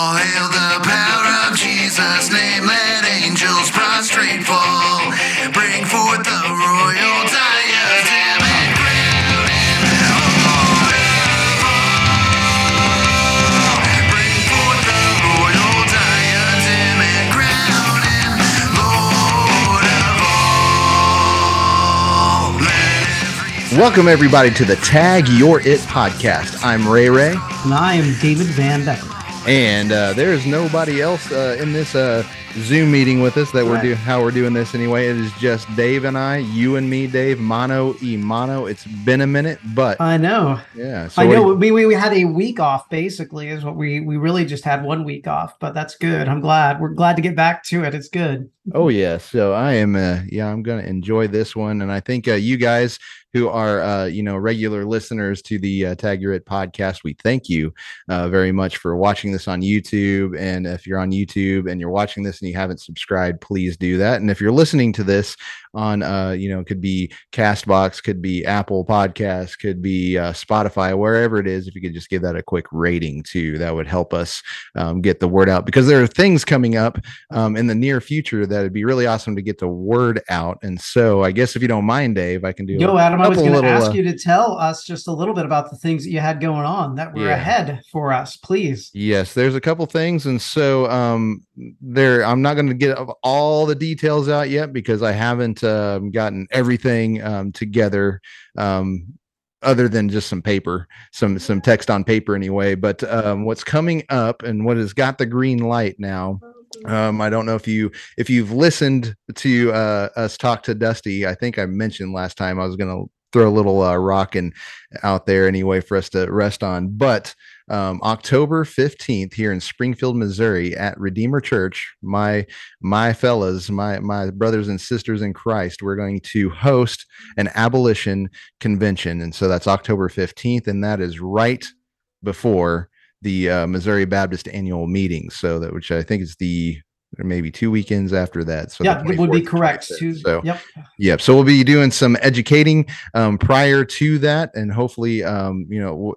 All hail the power of Jesus' name. Let angels prostrate fall. Bring forth the royal diadem and crown him Lord. Bring forth the royal diadem and crown him Lord of all. Every Welcome everybody to the Tag Your It podcast. I'm Ray Ray, And I am David Van Becker. And uh, there is nobody else uh, in this uh, Zoom meeting with us that we're Right. doing. How we're doing this anyway? It is just Dave and I, you and me, Dave, mono e mono. It's been a minute, but I know. yeah. So I know. you- We, we we had a week off. Basically, is what we we really just had one week off, but that's good. I'm glad. We're glad to get back to it. It's good. Oh yeah, so I am. Uh, yeah, I'm gonna enjoy this one, and I think uh, you guys who are uh, you know regular listeners to the uh, Tag Your It podcast, we thank you uh, very much for watching this on YouTube. And if you're on YouTube and you're watching this and you haven't subscribed, please do that. And if you're listening to this on uh, you know, could be Castbox, could be Apple podcast could be uh, Spotify, wherever it is, if you could just give that a quick rating too, that would help us um, get the word out because there are things coming up um, in the near future that would be really awesome to get the word out. And so, I guess if you don't mind, Dave, I can do. Yo, Adam, I was going to ask uh, you to tell us just a little bit about the things that you had going on that were Yeah. ahead for us, please. Yes, there's a couple things, and so um, there. I'm not going to get all the details out yet because I haven't um, gotten everything um, together. Um, other than just some paper, some some text on paper anyway. But um, what's coming up and what has got the green light now um, I don't know if you if you've listened to uh, us talk to Dusty. I think I mentioned last time I was going to throw a little uh, rockin' out there anyway for us to rest on. But um, October fifteenth here in Springfield, Missouri, at Redeemer Church, my my fellas, my my brothers and sisters in Christ, we're going to host an abolition convention, and so that's October fifteenth, and that is right before the uh, Missouri Baptist annual meeting. So that which I think is the or maybe two weekends after that. So yeah, it would be correct. 25th. To, So yep. Yep. So we'll be doing some educating um, prior to that, and hopefully, um, you know,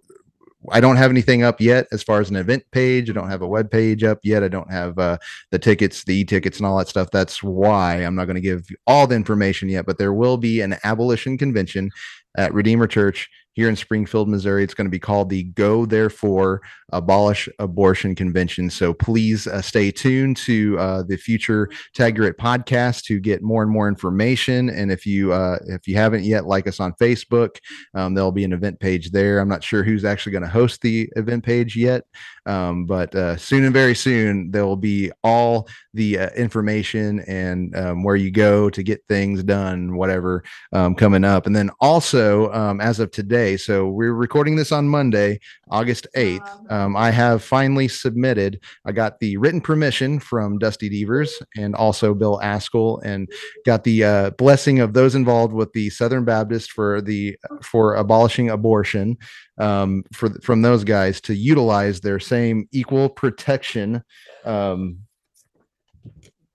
I don't have anything up yet as far as an event page. I don't have a web page up yet. I don't have uh, the tickets, the e-tickets, and all that stuff. That's why I'm not going to give all the information yet. But there will be an abolition convention at Redeemer Church here in Springfield, Missouri. It's going to be called the Go Therefore Abolish Abortion Convention. So please uh, stay tuned to uh, the future Tag podcast to get more and more information. And if you uh, if you haven't yet, like us on Facebook, um, there'll be an event page there. I'm not sure who's actually going to host the event page yet, um, but uh, soon and very soon there will be all the uh, information and um, where you go to get things done, whatever um, coming up. And then also, um, as of today, so we're recording this on Monday, August 8th. Um, I have finally submitted, I got the written permission from Dusty Deevers and also Bill Ascol and got the uh, blessing of those involved with the Southern Baptist for the for abolishing abortion um, for from those guys to utilize their same equal protection um,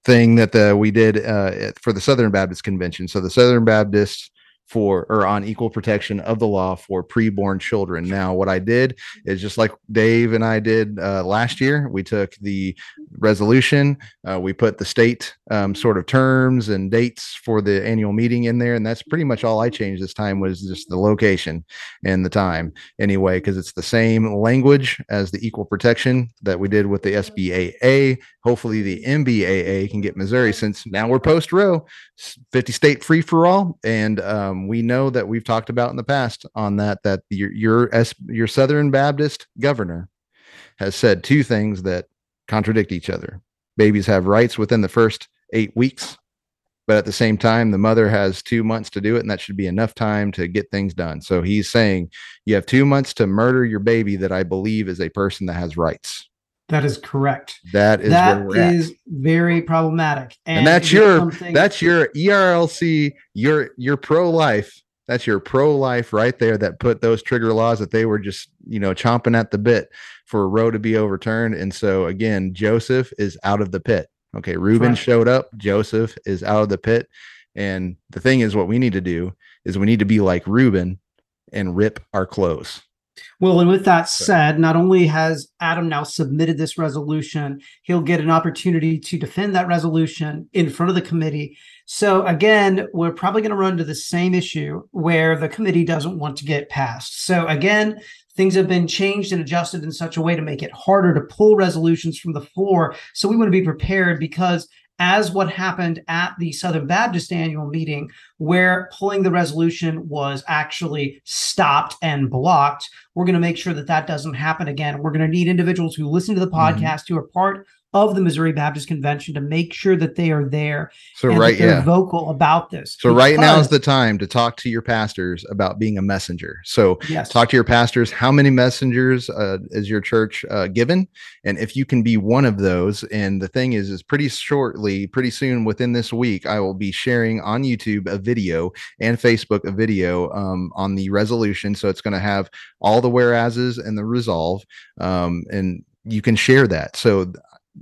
thing that the, we did uh, for the Southern Baptist Convention. So the Southern Baptist for or on equal protection of the law for preborn children. Now, what I did is just like Dave and I did uh, last year. We took the resolution, uh, we put the state um, sort of terms and dates for the annual meeting in there, and that's pretty much all I changed this time was just the location and the time anyway, because it's the same language as the equal protection that we did with the SBAA. Hopefully, the MBAA can get Missouri since now we're post Roe, 50 state free for all, and um, we know that we've talked about in the past on that that your your your Southern Baptist governor has said two things that contradict each other. Babies have rights within the first eight weeks, but at the same time, the mother has two months to do it, and that should be enough time to get things done. So he's saying you have two months to murder your baby that I believe is a person that has rights. That is correct. That is That where we're at. is very problematic. and that's your something- that's your ERLC your your pro life that's your pro life right there that put those trigger laws that they were just you know chomping at the bit for Roe to be overturned and so again Joseph is out of the pit okay Reuben Right. showed up Joseph is out of the pit and the thing is what we need to do is we need to be like Reuben and rip our clothes Well, and with that said, not only has Adam now submitted this resolution, he'll get an opportunity to defend that resolution in front of the committee. So again, we're probably going to run to the same issue where the committee doesn't want to get passed. So again, things have been changed and adjusted in such a way to make it harder to pull resolutions from the floor. So we want to be prepared because as what happened at the Southern Baptist annual meeting, where pulling the resolution was actually stopped and blocked. We're going to make sure that that doesn't happen again. We're going to need individuals who listen to the Mhm. podcast who are part of the Missouri Baptist Convention to make sure that they are there So and right, they're yeah. vocal about this. So right now is the time to talk to your pastors about being a messenger. So yes. talk to your pastors. How many messengers uh, is your church uh, given? And if you can be one of those, and the thing is, is pretty shortly, pretty soon within this week, I will be sharing on YouTube a video and Facebook a video um, on the resolution. So it's going to have all the whereases and the resolve, um, and you can share that. So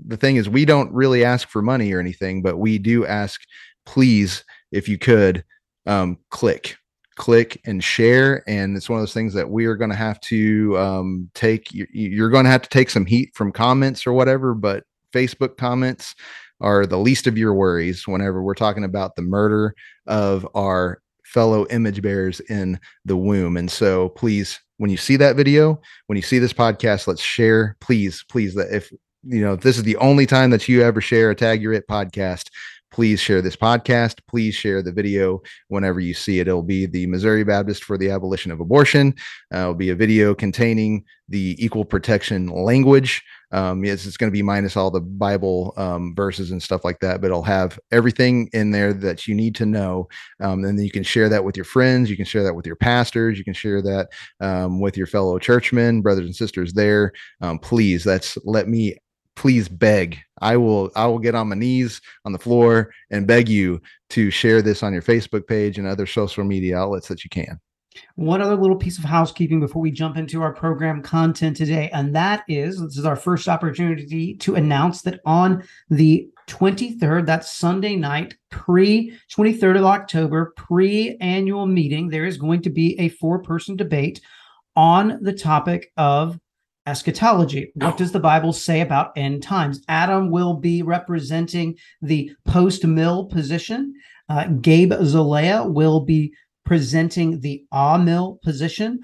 the thing is, we don't really ask for money or anything, but we do ask, please, if you could, um, click click and share. And it's one of those things that we are going to have to um, take you- you're going to have to take some heat from comments or whatever but facebook comments are the least of your worries whenever we're talking about the murder of our fellow image bearers in the womb. And so please when you see that video when you see this podcast let's share. Please please that if you know this is the only time that you ever share a tag your it podcast please share this podcast please share the video whenever you see it. It'll be the Missouri Baptist for the Abolition of Abortion. Uh, it'll be a video containing the equal protection language. Um, yes, it's going to be minus all the Bible um, verses and stuff like that, but it'll have everything in there that you need to know. Um, and then you can share that with your friends. You can share that with your pastors. You can share that um, with your fellow churchmen, brothers and sisters there. Um, please, that's let me please beg. I will I will get on my knees on the floor and beg you to share this on your Facebook page and other social media outlets that you can. One other little piece of housekeeping before we jump into our program content today, and that is this is our first opportunity to announce that on the 23rd, that's Sunday night, pre 23rd of October, pre annual meeting, there is going to be a four person debate on the topic of eschatology. What does the Bible say about end times? Adam will be representing the post mill position. Uh, Gabe Zolea will be presenting the ah mill position.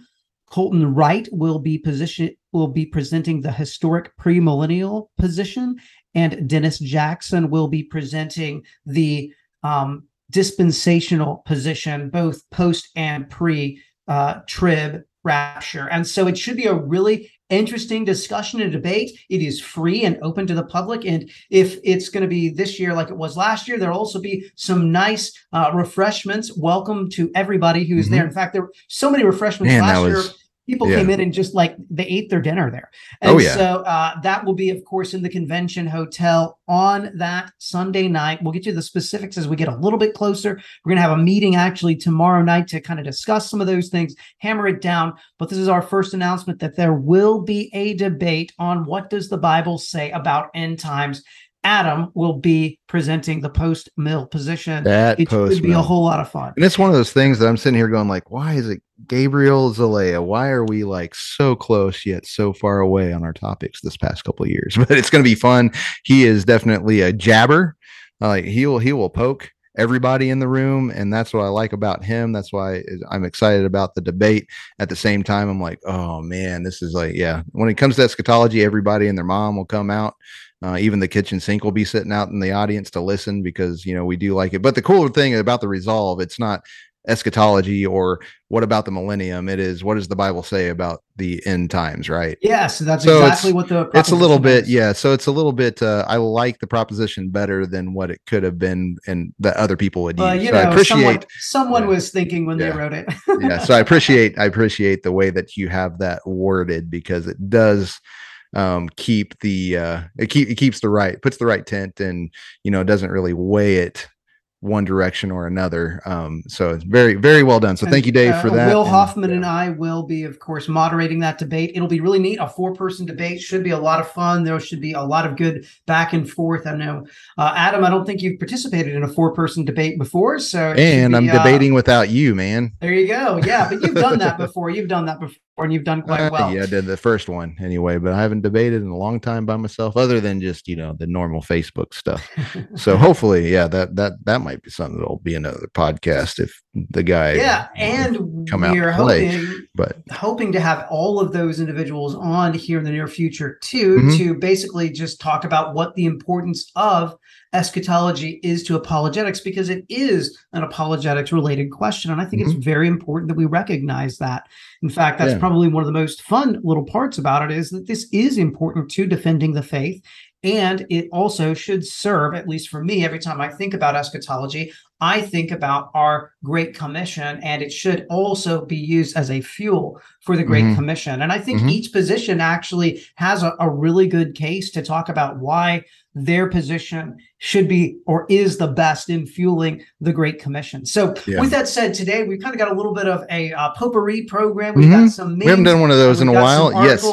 Colton Wright will be position will be presenting the historic premillennial position, and Dennis Jackson will be presenting the um, dispensational position, both post and pre uh, trib rapture. And so it should be a really interesting discussion and debate. It is free and open to the public. And if it's going to be this year like it was last year, there'll also be some nice uh, refreshments. Welcome to everybody who's there. In fact, there were so many refreshments Mm-hmm. Man, last year. People yeah. came in and just like they ate their dinner there. And Oh, yeah. so uh, that will be, of course, in the convention hotel on that Sunday night. We'll get you the specifics as we get a little bit closer. We're going to have a meeting actually tomorrow night to kind of discuss some of those things, hammer it down. But this is our first announcement that there will be a debate on what does the Bible say about end times. Adam will be presenting the post mill position. That it post should be a whole lot of fun. And it's one of those things that I'm sitting here going like, why is it Gabriel Zalea? Why are we like so close yet so far away on our topics this past couple of years? But it's going to be fun. He is definitely a jabber. Uh, like he will he will poke everybody in the room and that's what I like about him. That's why I'm excited about the debate. At the same time, I'm like, oh man, this is like, yeah. When it comes to eschatology, everybody and their mom will come out. Uh, even the kitchen sink will be sitting out in the audience to listen because you know we do like it. But the cool thing about the resolve, it's not eschatology or what about the millennium. It is what does the Bible say about the end times, right? Yes, that's So exactly what the It's a little proposition bit, yeah. So it's a little bit. Uh, I like the proposition better than what it could have been, and that other people would Well, use. you So I know, appreciate. someone, someone yeah. was thinking when Yeah. they wrote it. yeah so i appreciate i appreciate the way that you have that worded because it does um keep the uh it keep it keeps the right puts the right tent and you know doesn't really weigh it one direction or another um so it's very very well done so thank you dave Uh, for that Will and- Hoffman yeah. and I will be, of course, moderating that debate. It'll be really neat. A four-person debate should be a lot of fun. There should be a lot of good back and forth. I know, uh, Adam. I don't think you've participated in a four-person debate before, so and i'm be, uh, debating without you man There you go. Yeah, but you've done that before. You've done that before. And you've done quite Uh, well. yeah, I did the first one anyway, but I haven't debated in a long time by myself, other than just you know the normal Facebook stuff. So hopefully, yeah, that that that might be something that'll be another podcast if the guy, yeah, and come out and play. hoping but hoping to have all of those individuals on here in the near future too Mhm. to basically just talk about what the importance of eschatology is to apologetics because it is an apologetics related question. And i think it's mm-hmm. very important that we recognize that. In fact that's Yeah. probably one of the most fun little parts about it is that this is important to defending the faith. And it also should serve at least for me every time i think about eschatology I think about our Great Commission, and it should also be used as a fuel for the Great Mhm. Commission. And I think Mhm. each position actually has a, a really good case to talk about why their position should be or is the best in fueling the Great Commission. So, Yeah. with that said, today we've kind of got a little bit of a uh, potpourri program. We've Mhm. got some we haven't done one of those in a while. Yes,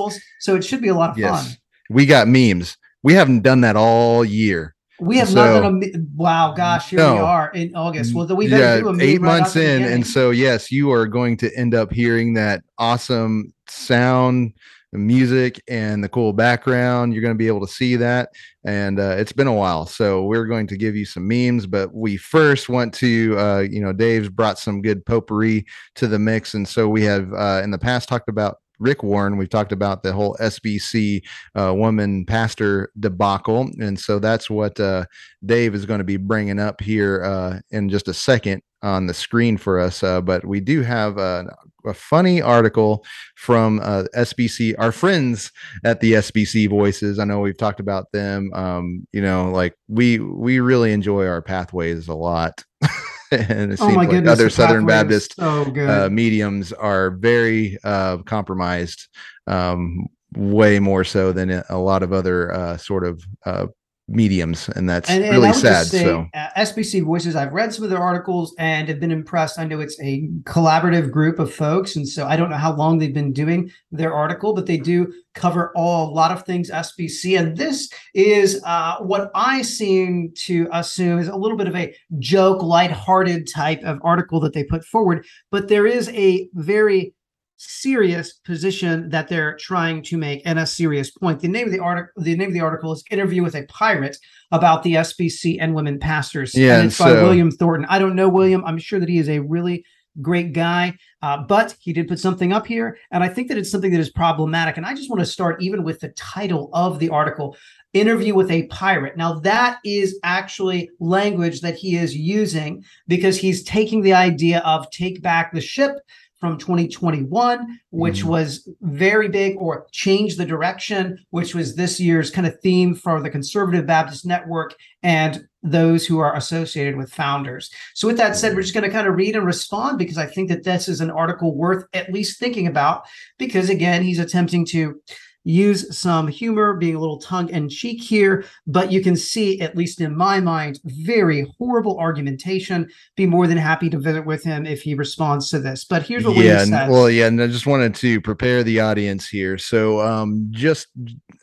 So, it should be a lot of fun. we got memes. We haven't done that all year. We have So- not done a wow, gosh, here we are in August. Well, we better yeah, do eight right months in, and so yes, you are going to end up hearing that awesome sound, music, and the cool background. You're going to be able to see that, and uh, it's been a while, so we're going to give you some memes. But we first want to, uh, you know, Dave's brought some good potpourri to the mix, and so we have uh, in the past talked about. Rick Warren, we've talked about the whole SBC uh, woman pastor debacle. And so that's what uh, Dave is going to be bringing up here uh, in just a second on the screen for us. Uh, but we do have a, a funny article from uh, SBC, our friends at the SBC Voices. I know we've talked about them. Um, you know, like we we really enjoy our pathways a lot. and it oh seems like goodness, other Southern Baptist so uh, mediums are very uh, compromised, um, way more so than a lot of other uh, sort of uh, mediums, and that's and, and really sad. say, so uh, SBC Voices, I've read some of their articles and have been impressed. I know it's a collaborative group of folks, and so I don't know how long they've been doing their article, but they do cover all a lot of things SBC. And this is uh, what I seem to assume is a little bit of a joke, lighthearted type of article that they put forward, but there is a very serious position that they're trying to make and a serious point. The name of the article the name of the article is interview with a pirate about the SBC and women pastors. Yeah, and and it's by William Thornton. I don't know William. I'm sure that he is a really great guy, uh, but he did put something up here, and I think that it's something that is problematic. And I just want to start even with the title of the article. Interview with a pirate. Now, that is actually language that he is using because he's taking the idea of take back the ship from 2021, which Mhm. was very big, or change the direction, which was this year's kind of theme for the Conservative Baptist Network and those who are associated with founders. So, with that said, we're just going to kind of read and respond because I think that this is an article worth at least thinking about. Because again, he's attempting to use some humor, being a little tongue in cheek here, but you can see, at least in my mind, very horrible argumentation. Be more than happy to visit with him if he responds to this. But here's what yeah, William and- says. well, yeah, and I just wanted to prepare the audience here. So, um, just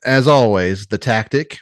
as always, the tactic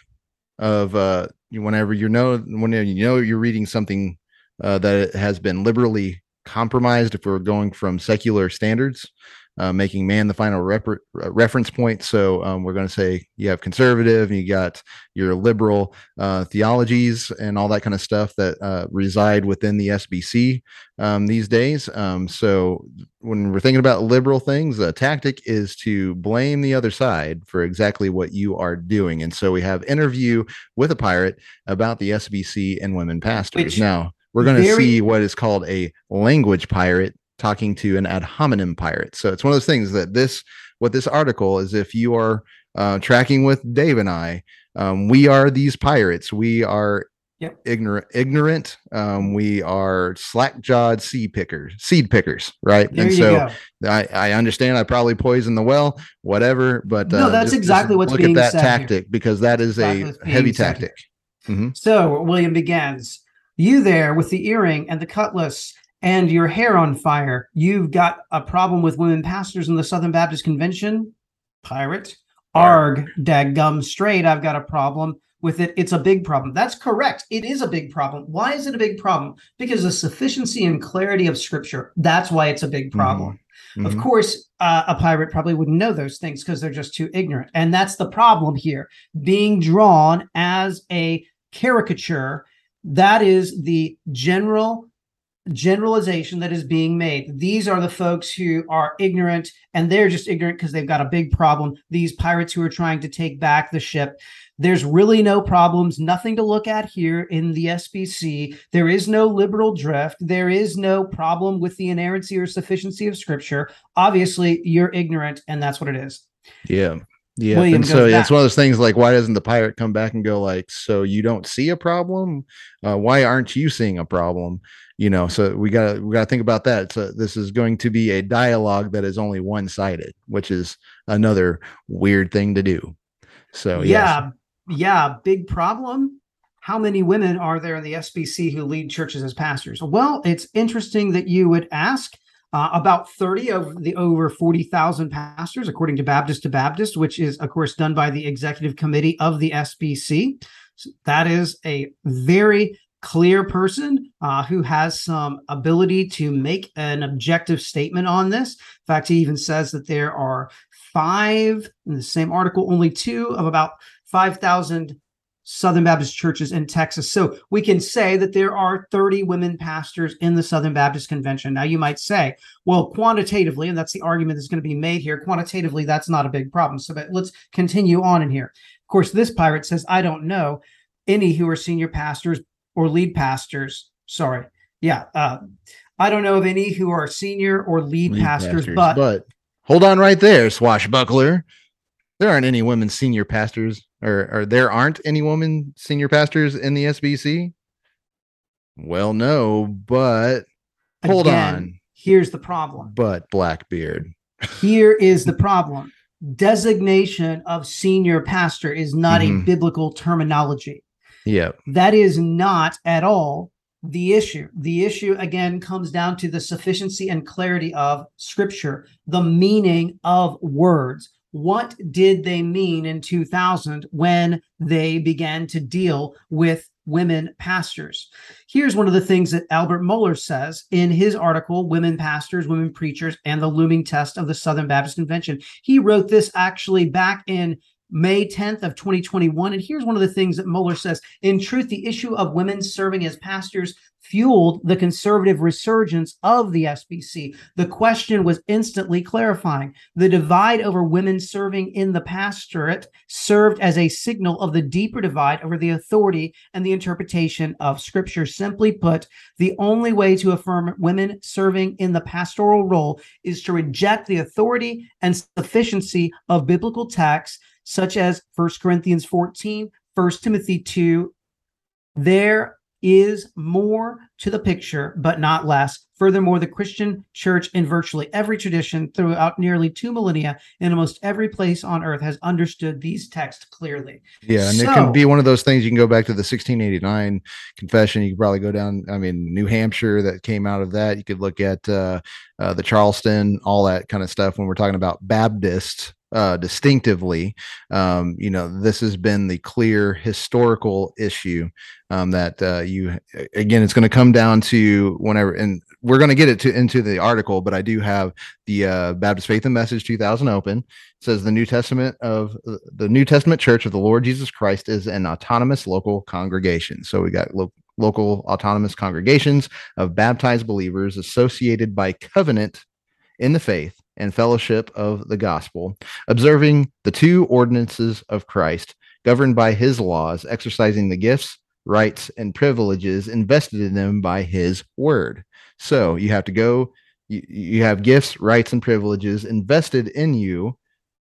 of uh, whenever you know, whenever you know you're reading something uh, that has been liberally compromised, if we're going from secular standards, uh, making man the final reper- uh, reference point. So um, we're going to say you have conservative, and you got your liberal uh, theologies and all that kind of stuff that uh, reside within the SBC um, these days. Um, so when we're thinking about liberal things, the tactic is to blame the other side for exactly what you are doing. And so we have interview with a pirate about the SBC and women pastors. Which now we're going to see what is called a language pirate talking to an ad hominem pirate. So it's one of those things that this, what this article is, if you are uh, tracking with Dave and I, um, we are these pirates. We are Yep. ignorant, ignorant. Um, we are slack-jawed seed pickers, seed pickers, right? there and so go. I, I understand I probably poisoned the well, whatever, but No, uh, that's exactly what's look being at that said here. tactic because that is Exactly a heavy tactic. So William begins. You there with the earring and the cutlass and your hair on fire. You've got a problem with women pastors in the Southern Baptist Convention? Pirate. Arg, daggum straight. I've got a problem with it. It's a big problem. That's correct. It is a big problem. Why is it a big problem? Because the sufficiency and clarity of scripture. That's why it's a big problem. Of Mhm. course, uh, a pirate probably wouldn't know those things because they're just too ignorant. And that's the problem here. Being drawn as a caricature, that is the general generalization that is being made. These are the folks who are ignorant and they're just ignorant because they've got a big problem. These pirates who are trying to take back the ship. There's really no problems, nothing to look at here in the SBC. There is no liberal drift. There is no problem with the inerrancy or sufficiency of scripture. Obviously, you're ignorant, and that's what it is. Yeah. Yeah. William and so it's one of those things like, why doesn't the pirate come back and go, like, so you don't see a problem? Uh, why aren't you seeing a problem? You know, so we gotta we gotta think about that. So this is going to be a dialogue that is only one-sided, which is another weird thing to do. So yes. yeah, yeah, big problem. How many women are there in the SBC who lead churches as pastors? Well, it's interesting that you would ask. Uh, about 30 of the over 40,000 pastors, according to Baptist to Baptist, which is, of course, done by the executive committee of the SBC. So that is a very clear person uh, who has some ability to make an objective statement on this. In fact, he even says that there are five in the same article, only two of about 5,000 Southern Baptist churches in Texas. So we can say that there are 30 women pastors in the Southern Baptist Convention. Now, you might say, well, quantitatively, and that's the argument that's going to be made here, quantitatively, that's not a big problem. So but let's continue on in here. Of course, this pirate says, I don't know any who are senior pastors or lead pastors. Sorry. Yeah. Uh, I don't know of any who are senior or lead, Lead pastors, but hold on right there, swashbuckler. There aren't any women senior pastors, or, or there aren't any women senior pastors in the SBC. Well, no, but hold again, on, here's the problem. but Blackbeard. Here is the problem. Designation of senior pastor is not a Mhm. biblical terminology. Yep. That is not at all the issue. The issue, again, comes down to the sufficiency and clarity of scripture, the meaning of words. What did they mean in 2000 when they began to deal with women pastors? Here's one of the things that Albert Mohler says in his article, Women Pastors, Women Preachers, and the Looming Test of the Southern Baptist Convention. He wrote this actually back in May 10th of 2021. And here's one of the things that Mohler says. In truth, the issue of women serving as pastors fueled the conservative resurgence of the SBC. The question was instantly clarifying. The divide over women serving in the pastorate served as a signal of the deeper divide over the authority and the interpretation of scripture. Simply put, the only way to affirm women serving in the pastoral role is to reject the authority and sufficiency of biblical texts such as 1 Corinthians 14, 1 Timothy 2. There is more to the picture, but not less. Furthermore, the Christian church in virtually every tradition throughout nearly two millennia in almost every place on earth has understood these texts clearly. Yeah, and it can be one of those things. You can go back to the 1689 confession. You could probably go down. I mean, New Hampshire that came out of that. You could look at uh, uh, the Charleston, all that kind of stuff. When we're talking about Baptist uh, distinctively, um, you know, this has been the clear historical issue um, that uh, you. Again, it's going to come down to whenever, and we're going to get it to into the article. But I do have the uh, Baptist Faith and Message 2000 open says the New Testament of the New Testament Church of the Lord Jesus Christ is an autonomous local congregation. So we got lo- local autonomous congregations of baptized believers associated by covenant in the faith and fellowship of the gospel, observing the two ordinances of Christ, governed by his laws, exercising the gifts, rights, and privileges invested in them by his word. So you have to go, you, you have gifts, rights, and privileges invested in you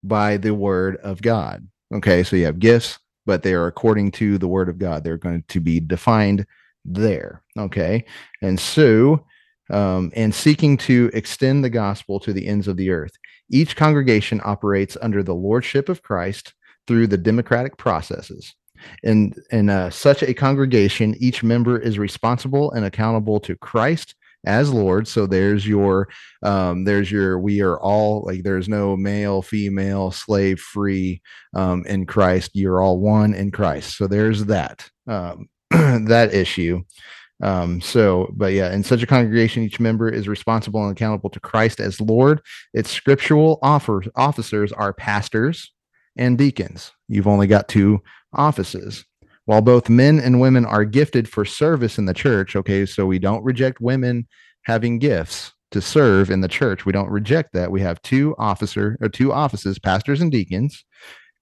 by the word of God. Okay, so you have gifts, but they are according to the word of God. They're going to be defined there. Okay, and so, um, and seeking to extend the gospel to the ends of the earth. Each congregation operates under the lordship of Christ through the democratic processes. In, in uh, such a congregation, each member is responsible and accountable to Christ as Lord. So there's your um there's your we are all like there's no male female slave free um in christ you're all one in christ so there's that um that issue Um, so, but yeah, in such a congregation, each member is responsible and accountable to Christ as Lord. Its scriptural offer, officers are pastors and deacons. You've only got two offices. While both men and women are gifted for service in the church, okay, so we don't reject women having gifts to serve in the church. We don't reject that. We have two officer or two offices, pastors and deacons.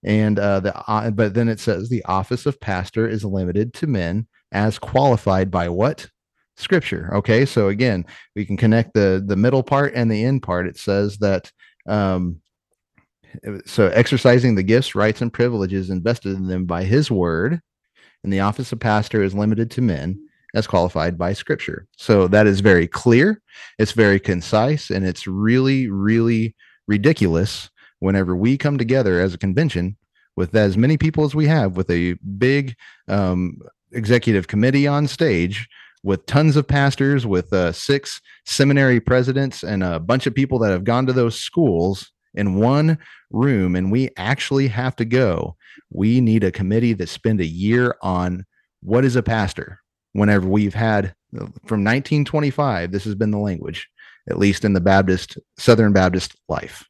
And uh, the uh, but then it says the office of pastor is limited to men as qualified by what? Scripture. Okay so again we can connect the the middle part and the end part. It says that um so exercising the gifts rights and privileges invested in them by his word and the office of pastor is limited to men as qualified by scripture. So that is very clear. It's very concise and it's really really ridiculous whenever we come together as a convention with as many people as we have with a big um, executive committee on stage with tons of pastors, with uh, six seminary presidents, and a bunch of people that have gone to those schools in one room, and we actually have to go. We need a committee that spend a year on what is a pastor. Whenever we've had from 1925, this has been the language, at least in the Baptist, Southern Baptist life.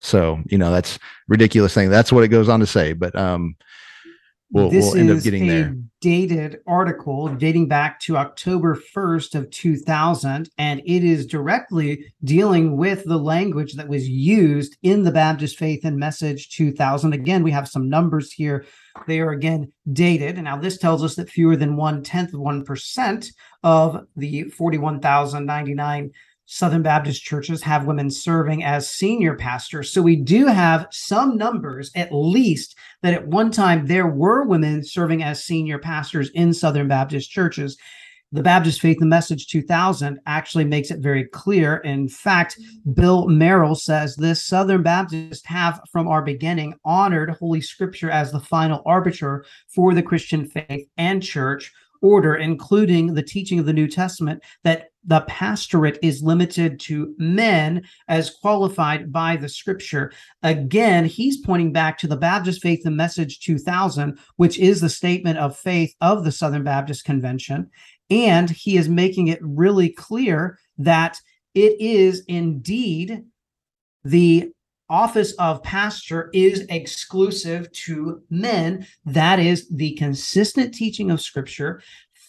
So, you know, that's ridiculous thing. That's what it goes on to say. But um, we'll, this we'll end up is getting a there. dated article dating back to October 1st of 2000 and it is directly dealing with the language that was used in the Baptist Faith and Message 2000 again we have some numbers here. They are again dated. And now this tells us that fewer than one tenth of one percent of the 41,099 Southern Baptist churches have women serving as senior pastors. So we do have some numbers, at least, that at one time there were women serving as senior pastors in Southern Baptist churches. The Baptist Faith and Message 2000 actually makes it very clear. In fact, Bill Merrell says this Southern Baptists have from our beginning honored Holy Scripture as the final arbiter for the Christian faith and church order, including the teaching of the New Testament, that the pastorate is limited to men as qualified by the scripture. Again, he's pointing back to the Baptist Faith and Message 2000, which is the statement of faith of the Southern Baptist Convention. And he is making it really clear that it is indeed the office of pastor is exclusive to men. That is the consistent teaching of scripture.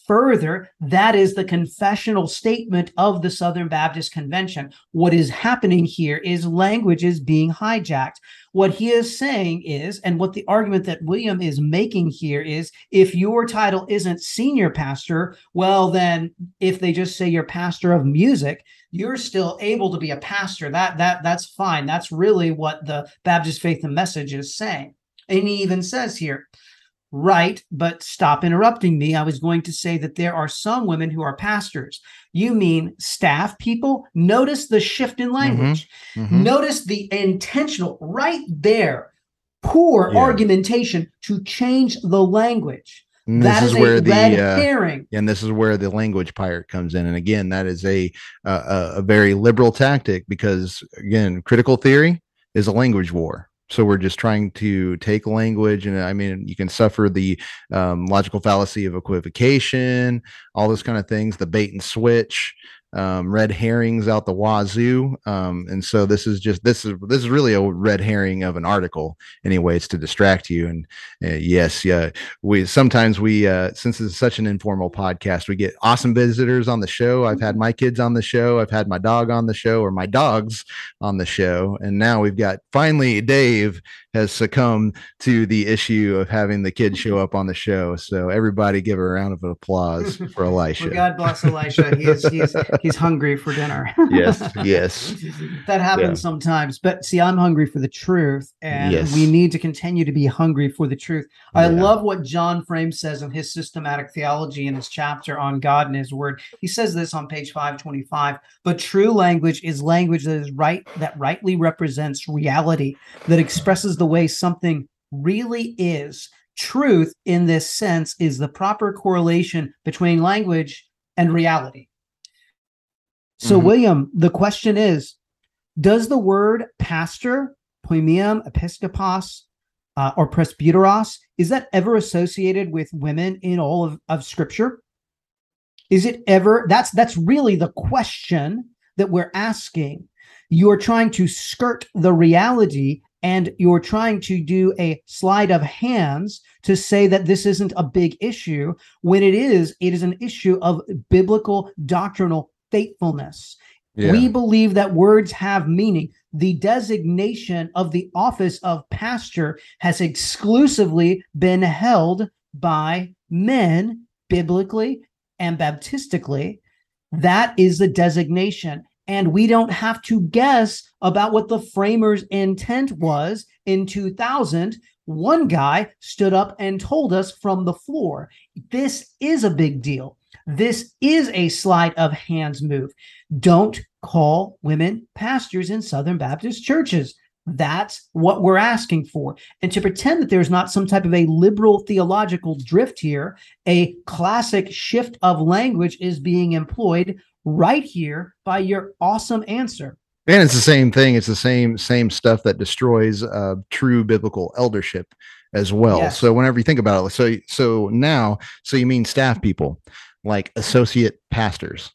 Further, that is the confessional statement of the Southern Baptist Convention. What is happening here is language is being hijacked. What he is saying is, and what the argument that William is making here is if your title isn't senior pastor, well, then if they just say you're pastor of music, you're still able to be a pastor. That that that's fine. That's really what the Baptist Faith and Message is saying. And he even says here, right, but stop interrupting me. I was going to say that there are some women who are pastors. You mean staff people? Notice the shift in language. Mhm. Notice the intentional right there, poor Yeah. argumentation to change the language. And That this is is where a the uh, herring. and this is where the language pirate comes in and again that is a a, a very liberal tactic because again critical theory is a language war so we're just trying to take language and i mean you can suffer the um, logical fallacy of equivocation all those kind of things the bait and switch um, red herrings out the wazoo. Um, and so this is just this is this is really a red herring of an article anyway it's to distract you. And uh, yes yeah we sometimes we uh since it's such an informal podcast we get awesome visitors on the show. I've had my kids on the show. I've had my dog on the show or my dogs on the show. And now we've got finally dave has succumbed to the issue of having the kids show up on the show so everybody give a round of applause for elisha Well, God bless Elisha. He is, he's he's hungry for dinner. yes yes that happens Yeah. sometimes. But see, I'm hungry for the truth, and Yes. we need to continue to be hungry for the truth. I Yeah. love what John Frame says in his systematic theology in his chapter on God and His Word. He says this on page 525. But true language is language that is right that rightly represents reality, that expresses the way something really is. Truth, in this sense, is the proper correlation between language and reality. So, Mhm. William, the question is Does the word pastor, poimium, episkopos, uh, or presbyteros, is that ever associated with women in all of, of scripture? Is it ever that's that's really the question that we're asking. You're trying to skirt the reality and you're trying to do a slide of hands to say that this isn't a big issue when it is it is an issue of biblical doctrinal faithfulness. Yeah. we believe that words have meaning. The designation of the office of pastor has exclusively been held by men biblically and baptistically. That is the designation and we don't have to guess about what the framers intent was in 2000 one guy stood up and told us from the floor this is a big deal. This is a sleight of hands move. Don't call women pastors in southern baptist churches. That's what we're asking for. And to pretend that there's not some type of a liberal theological drift here a classic shift of language is being employed right here by your awesome answer. and it's the same thing it's the same same stuff that destroys uh true biblical eldership as well Yes. so whenever you think about it so so now so you mean staff people like associate pastors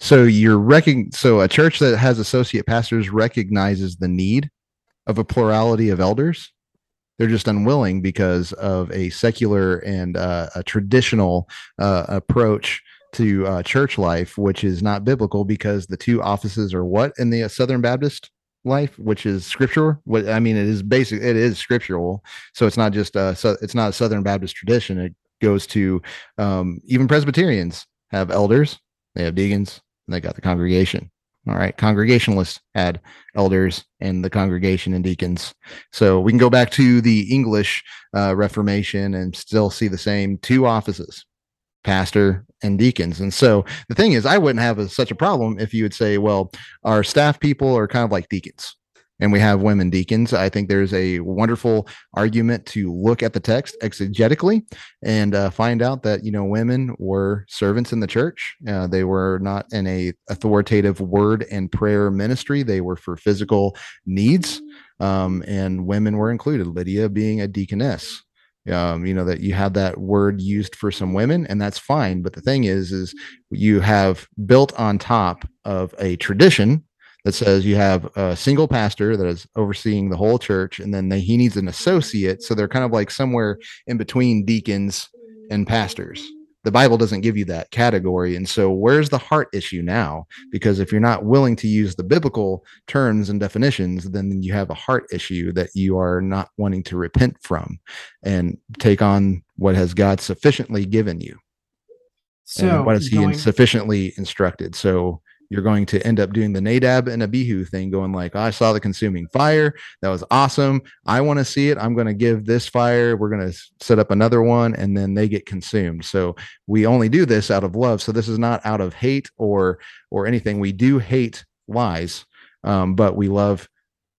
so you're recon so a church that has associate pastors recognizes the need of a plurality of elders they're just unwilling because of a secular and uh, a traditional uh, approach to uh, church life, which is not biblical because the two offices are what in the uh, Southern Baptist life, which is scriptural. What I mean, it is basic. It is scriptural, so it's not just uh, so it's not a Southern Baptist tradition. It goes to um, even Presbyterians have elders, they have deacons, they got the congregation. All right, Congregationalists had elders and the congregation and deacons. So we can go back to the English uh, Reformation and still see the same two offices pastor and deacons. And so the thing is, I wouldn't have a, such a problem if you would say, well, our staff people are kind of like deacons and we have women deacons. I think there's a wonderful argument to look at the text exegetically and uh, find out that, you know, women were servants in the church. Uh, they were not in a authoritative word and prayer ministry. They were for physical needs. Um, and women were included, Lydia being a deaconess um, you know that you have that word used for some women and that's fine. But the thing is is you have built on top of a tradition that says you have a single pastor that is overseeing the whole church and then they, he needs an associate. So they're kind of like somewhere in between deacons and pastors the bible doesn't give you that category. And so where's the heart issue now? Because if you're not willing to use the biblical terms and definitions then you have a heart issue that you are not wanting to repent from and take on what has god sufficiently given you. So and what is he going- sufficiently instructed. So you're going to end up doing the nadab and abihu thing going like i saw the consuming fire. That was awesome. I want to see it. I'm going to give this fire. We're going to set up another one and then they get consumed. So we only do this out of love. So this is not out of hate or or anything. We do hate lies um, but we love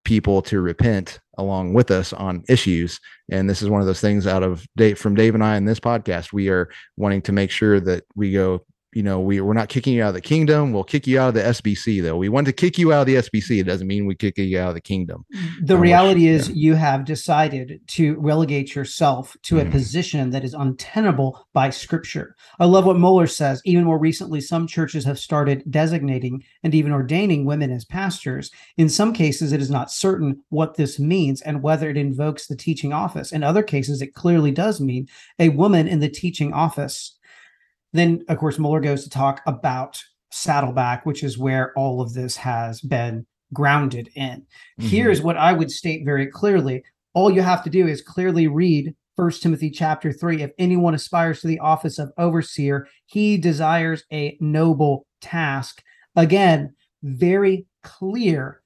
people to repent along with us on issues. And this is one of those things out of date from dave and i in this podcast. We are wanting to make sure that we go you know we, we're not kicking you out of the kingdom we'll kick you out of the sbc though we want to kick you out of the sbc it doesn't mean we kick you out of the kingdom the Uh, reality is yeah. you have decided to relegate yourself to a Mhm. position that is untenable by scripture. I love what Mohler says. Even more recently, some churches have started designating and even ordaining women as pastors. In some cases, it is not certain what this means and whether it invokes the teaching office. In other cases, it clearly does mean a woman in the teaching office. Then, of course, Mohler goes to talk about Saddleback, which is where all of this has been grounded in. Mhm. Here's what I would state very clearly. All you have to do is clearly read First Timothy chapter 3. If anyone aspires to the office of overseer, he desires a noble task. Again, very clear.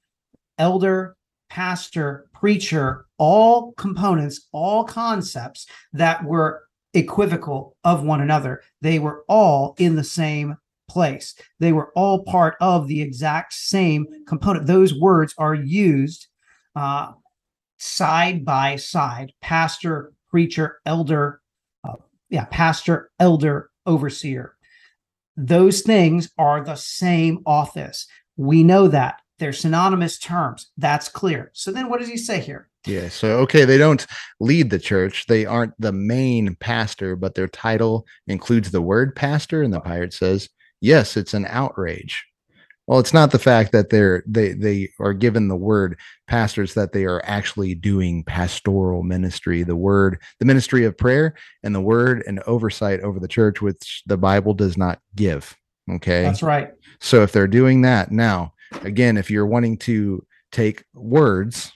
Elder, pastor, preacher, all components, all concepts that were equivocal of one another. They were all in the same place. They were all part of the exact same component. Those words are used uh, side by side pastor, preacher, elder, uh, yeah, pastor, elder, overseer. Those things are the same office. We know that they're synonymous terms. That's clear. So then what does he say here? Yeah. So, okay, they don't lead the church. They aren't the main pastor, but their title includes the word pastor. And the pirate says, yes, it's an outrage. Well, it's not the fact that they're they they are given the word pastors that they are actually doing pastoral ministry, the word, the ministry of prayer, and the word and oversight over the church, which the Bible does not give. Okay. That's right. So if they're doing that now, again, if you're wanting to take words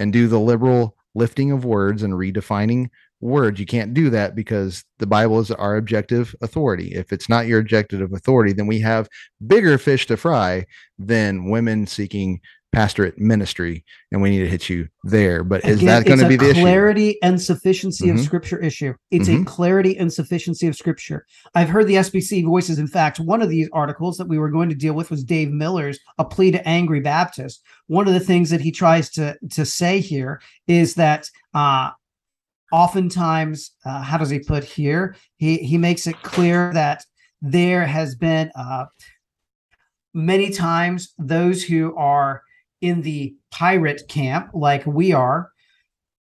and do the liberal lifting of words and redefining words, you can't do that because the Bible is our objective authority. If it's not your objective authority, then we have bigger fish to fry than women seeking pastorate ministry, and we need to hit you there. But is Again, that going to be the issue? clarity and sufficiency of Mhm. scripture issue? It's a Mhm. clarity and sufficiency of scripture. I've heard the SBC voices. In fact, one of these articles that we were going to deal with was Dave Miller's "A Plea to Angry Baptists." One of the things that he tries to to say here is that uh, oftentimes, uh, how does he put here? He he makes it clear that there has been uh, many times those who are in the pirate camp, like we are,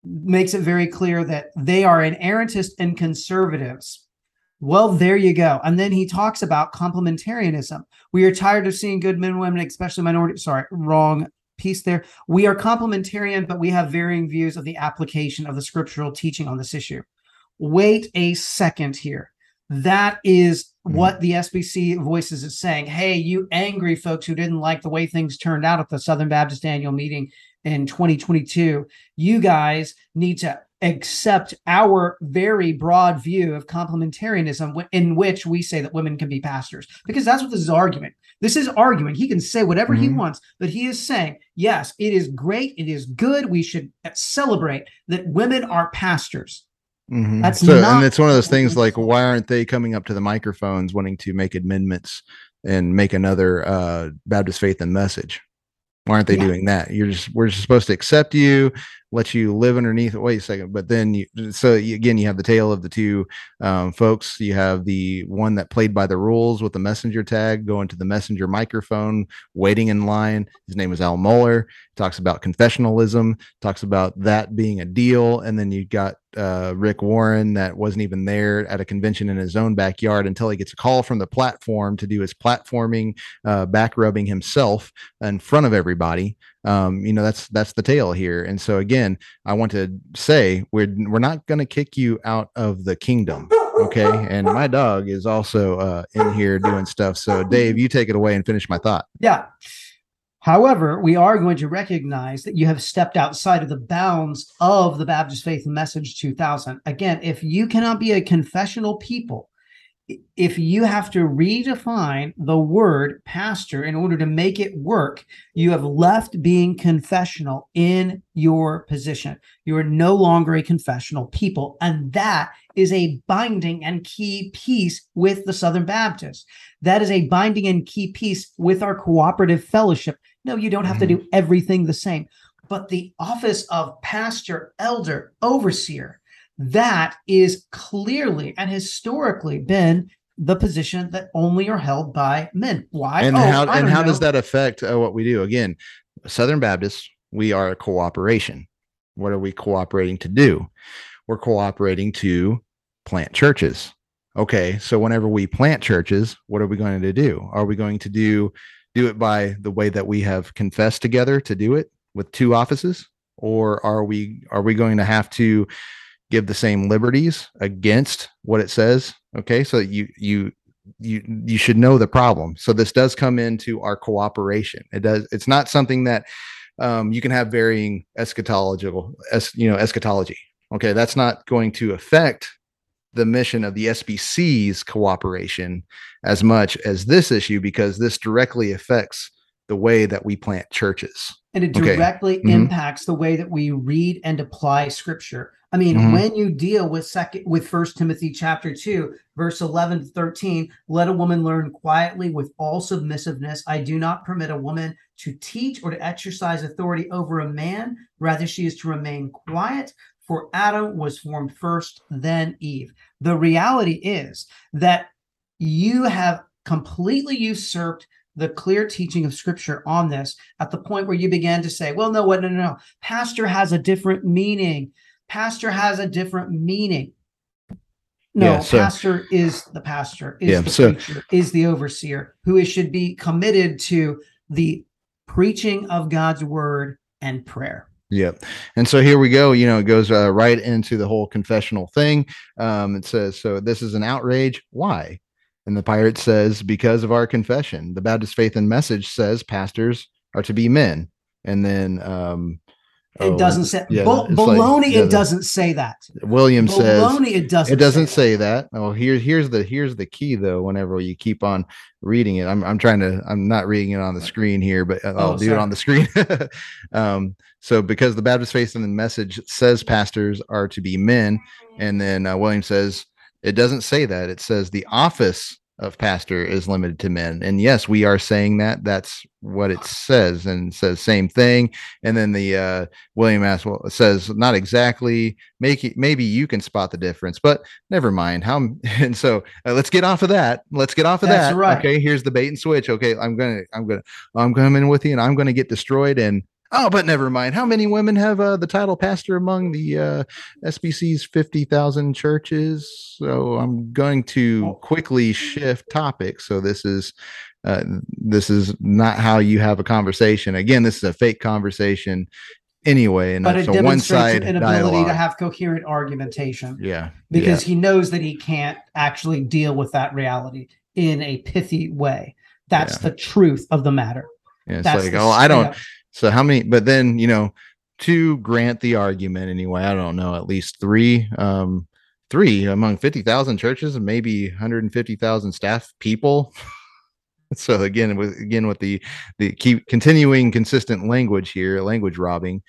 makes it very clear that they are inerrantists and conservatives. Well, there you go. And then he talks about complementarianism. We are tired of seeing good men and women, especially minority. Sorry, wrong piece there. We are complementarian, but we have varying views of the application of the scriptural teaching on this issue. Wait a second here. That is Mhm. what the SBC voices is saying. Hey, you angry folks who didn't like the way things turned out at the Southern Baptist annual meeting in 2022, you guys need to accept our very broad view of complementarianism in which we say that women can be pastors because that's what this is argument this is arguing he can say whatever he Mhm. wants but he is saying yes it is great it is good we should celebrate that women are pastors Mhm. That's so, not and it's one of those things like, why aren't they coming up to the microphones wanting to make amendments and make another uh, Baptist faith and message? Why aren't they Yeah. doing that? You're just we're just supposed to accept you, let you live underneath. Wait a second, but then you so you, again you have the tale of the two um, folks. You have the one that played by the rules with the messenger tag, going to the messenger microphone, waiting in line. His name is Al Mohler. Talks about confessionalism. Talks about that being a deal, and then you got uh, Rick Warren that wasn't even there at a convention in his own backyard until he gets a call from the platform to do his platforming, uh, back rubbing himself in front of everybody. Um, you know that's that's the tale here. And so again, I want to say we're we're not going to kick you out of the kingdom. Okay, and my dog is also uh, in here doing stuff. So Dave, you take it away and finish my thought. Yeah. However, we are going to recognize that you have stepped outside of the bounds of the Baptist Faith Message 2000. Again, if you cannot be a confessional people, if you have to redefine the word pastor in order to make it work, you have left being confessional in your position. You are no longer a confessional people. And that is a binding and key piece with the Southern Baptists. That is a binding and key piece with our cooperative fellowship. No, you don't have to mm-hmm. do everything the same, but the office of pastor, elder, overseer, that is clearly and historically been the position that only are held by men. Why? and Oh, how and how does that affect uh, what we do? Again southern baptists we are a cooperation. What are we cooperating to do? We're cooperating to plant churches. Okay so whenever we plant churches what are we going to do? Are we going to do do it by the way that we have confessed together to do it with two offices? Or are we are we going to have to give the same liberties against what it says okay? So you you you you should know the problem. So this does come into our cooperation. It does it's not something that um, you can have varying eschatological es, you know eschatology okay? That's not going to affect the mission of the SBC's cooperation as much as this issue because this directly affects the way that we plant churches and it Okay. directly Mhm. impacts the way that we read and apply scripture i mean Mhm. when you deal with second with first timothy chapter 2 verse 11 to 13 let a woman learn quietly with all submissiveness i do not permit a woman to teach or to exercise authority over a man rather she is to remain quiet for adam was formed first then eve the reality is that you have completely usurped the clear teaching of scripture on this at the point where you began to say, well, no, what, no, no, no. Pastor has a different meaning. Pastor has a different meaning. No, Yeah, so- pastor is the pastor, is Yeah, the so- preacher, is the overseer, who is, should be committed to the preaching of God's word and prayer. Yep. And so here we go. You know, it goes uh, right into the whole confessional thing. Um, it says, so this is an outrage. Why? And the pirate says, because of our confession. The Baptist Faith and Message says pastors are to be men. And then um, It oh, doesn't say yeah, like- baloney. yeah, it doesn't say that. William says, Baloney. It doesn't. it doesn't say say that. Oh, here, here's the here's the key though. Whenever you keep on reading it, I'm I'm trying to I'm not reading it on the screen here, but uh, I'll Oh, do it on the screen. um, so because the Baptist Faith and the Message says pastors are to be men, and then uh, William says it doesn't say that. It says the office of pastor is limited to men, and yes, we are saying that. That's what it says, and it says same thing. And then the uh, William asks, well, says not exactly. Make it, maybe you can spot the difference, but never mind. How and so uh, let's get off of that. Let's get off of That's that. right. Okay, here's the bait and switch. Okay, I'm gonna, I'm gonna, I'm coming with you, and I'm gonna get destroyed. And oh, but never mind. How many women have uh, the title pastor among the uh, SBC's fifty thousand churches? So I'm going to quickly shift topics. So this is. Uh, this is not how you have a conversation. Again, this is a fake conversation anyway, and But it's it a an inability dialogue. to have coherent argumentation yeah, because he knows that he can't actually deal with that reality in a pithy way. That's Yeah. the truth of the matter. yeah. it's That's like, oh, I don't. So how many? But then you know, to grant the argument anyway, I don't know, at least three, um, three among fifty thousand churches and maybe one hundred and fifty thousand staff people. so again, with again with the the keep continuing consistent language here, language robbing.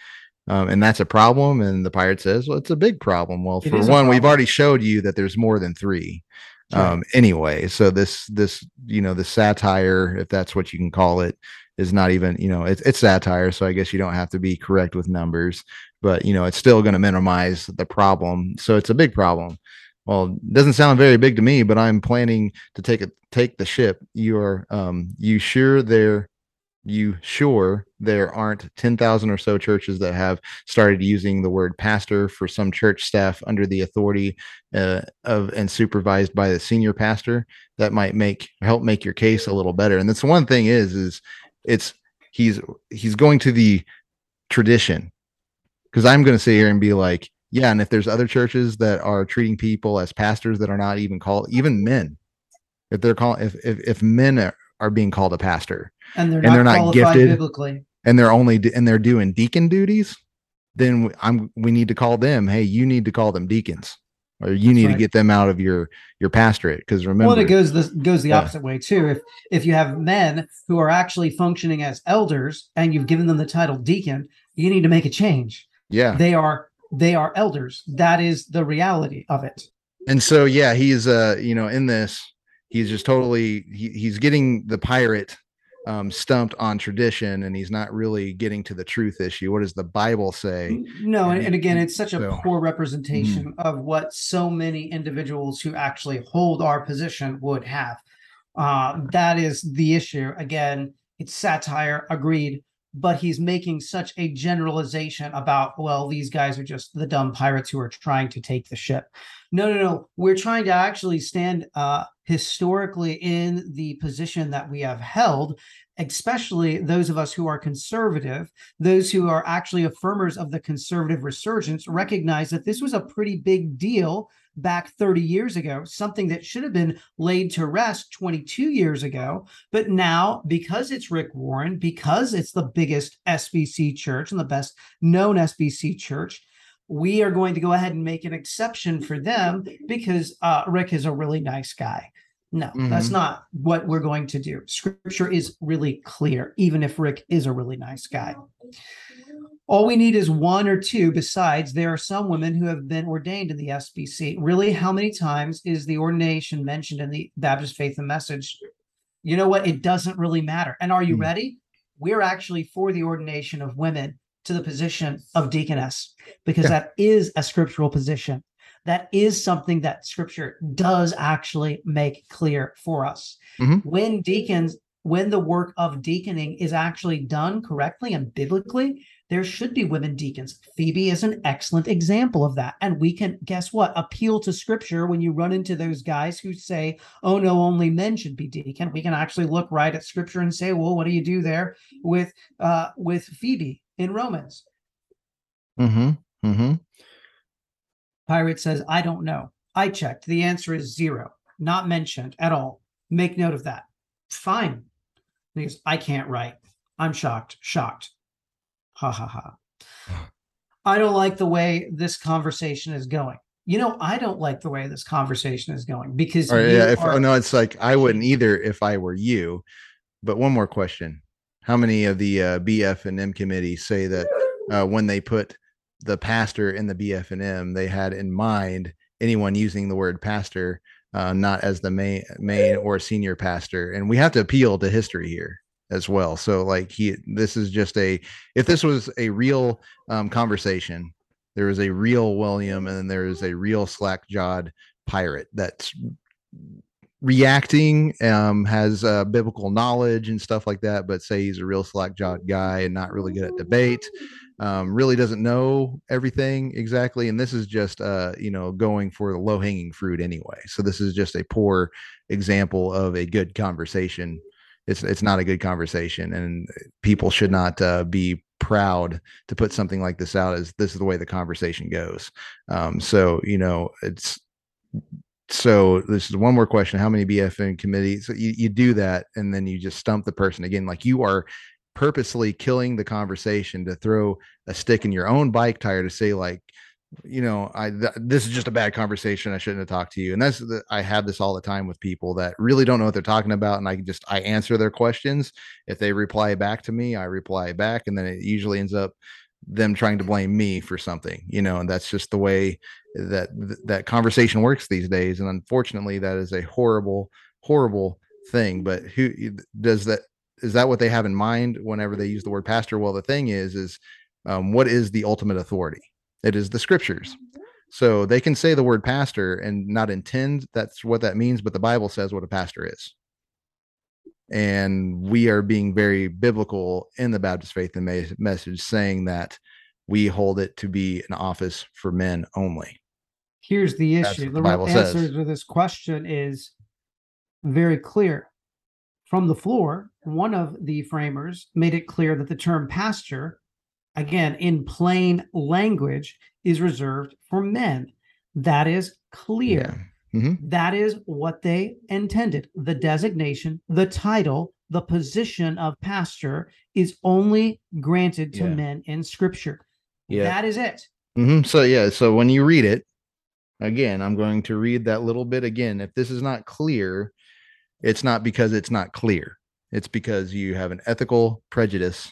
Um, and that's a problem. And the pirate says, well, it's a big problem. Well, It for one, we've already showed you that there's more than three. Um, anyway, so this, this, you know, the satire, if that's what you can call it, is not even, you know, it's, it's satire. So I guess you don't have to be correct with numbers, but, you know, it's still going to minimize the problem. So it's a big problem. Well, it doesn't sound very big to me, but I'm planning to take it, take the ship. You're, um, you sure there, you sure there aren't 10,000 or so churches that have started using the word pastor for some church staff under the authority uh, of and supervised by the senior pastor that might make help make your case a little better and that's one thing is is it's he's he's going to the tradition because i'm going to sit here and be like yeah and if there's other churches that are treating people as pastors that are not even called even men if they're calling if, if if men are, are being called a pastor and they're and not, they're not gifted. biblically. and they're only and they're doing deacon duties then i'm we need to call them hey you need to call them deacons or you need right. to get them out of your your pastorate because remember Well, it goes the goes the Yeah. opposite way too. If if you have men who are actually functioning as elders and you've given them the title deacon, you need to make a change. yeah They are they are elders. That is the reality of it. and so yeah he's uh you know in this he's just totally he, he's getting the pirate um stumped on tradition and he's not really getting to the truth issue what does the bible say No, and, And again, it's such a so- poor representation of what so many individuals who actually hold our position would have. Uh, that is the issue. Again, it's satire, agreed, but he's making such a generalization about, well, these guys are just the dumb pirates who are trying to take the ship. No, no, no. We're trying to actually stand uh, historically in the position that we have held, especially those of us who are conservative those who are actually affirmers of the conservative resurgence recognize that this was a pretty big deal back 30 years ago, something that should have been laid to rest 22 years ago. But now, because it's Rick Warren, because it's the biggest SBC church and the best known SBC church, we are going to go ahead and make an exception for them because uh, Rick is a really nice guy. No, that's Mhm. not what we're going to do. Scripture is really clear, even if Rick is a really nice guy. All we need is one or two. Besides, there are some women who have been ordained in the SBC. Really, how many times is the ordination mentioned in the Baptist Faith and Message? You know what? It doesn't really matter. And are you Hmm. ready? We're actually for the ordination of women to the position of deaconess because Yeah. that is a scriptural position. That is something that scripture does actually make clear for us. Mhm. When deacons when the work of deaconing is actually done correctly and biblically, there should be women deacons. Phoebe is an excellent example of that. And we can, guess what, appeal to scripture when you run into those guys who say, oh no, only men should be deacon. We can actually look right at scripture and say, well, what do you do there with uh with Phoebe in Romans? Mm-hmm. Mm-hmm. Pirate says, I don't know. I checked. The answer is zero, not mentioned at all. Make note of that. Fine. Because I can't write. I'm shocked. Shocked. Ha ha ha. I don't like the way this conversation is going. You know, I don't like the way this conversation is going because yeah, if are- oh, no, it's like I wouldn't either if I were you. But one more question: How many of the uh, BF and M committee say that uh, when they put the pastor in the BF and M, they had in mind anyone using the word pastor, uh, not as the main main or senior pastor? And we have to appeal to history here as well. So like he, this is just a if this was a real um, conversation, there is a real William and then there is a real slack jawed pirate that's reacting um has uh biblical knowledge and stuff like that but say he's a real slack jawed guy and not really good at debate um really doesn't know everything exactly and this is just uh you know going for the low hanging fruit anyway so this is just a poor example of a good conversation it's it's not a good conversation and people should not uh, be proud to put something like this out as this is the way the conversation goes. Um so you know it's so this is one more question how many bfn committees so you, you do that and then you just stump the person again like you are purposely killing the conversation to throw a stick in your own bike tire to say like you know i th- this is just a bad conversation i shouldn't have talked to you and that's the, i have this all the time with people that really don't know what they're talking about and i just i answer their questions. If they reply back to me i reply back and then it usually ends up them trying to blame me for something you know and that's just the way that that conversation works these days and unfortunately that is a horrible horrible thing but who does that is that what they have in mind whenever they use the word pastor? Well the thing is is um, what is the ultimate authority it is the scriptures mm-hmm. so they can say the word pastor and not intend that's what that means but the bible says what a pastor is and we are being very biblical in the baptist faith and Ma- message saying that we hold it to be an office for men only Here's the issue. The, the real Bible answer says. to this question is very clear. From the floor, one of the framers made it clear that the term pastor, again, in plain language, is reserved for men. That is clear. hmm That is what they intended. The designation, the title, the position of pastor is only granted to Yeah. men in scripture. Yeah. That is it. hmm So yeah, so when you read it, again, I'm going to read that little bit again. If this is not clear, it's not because it's not clear. It's because you have an ethical prejudice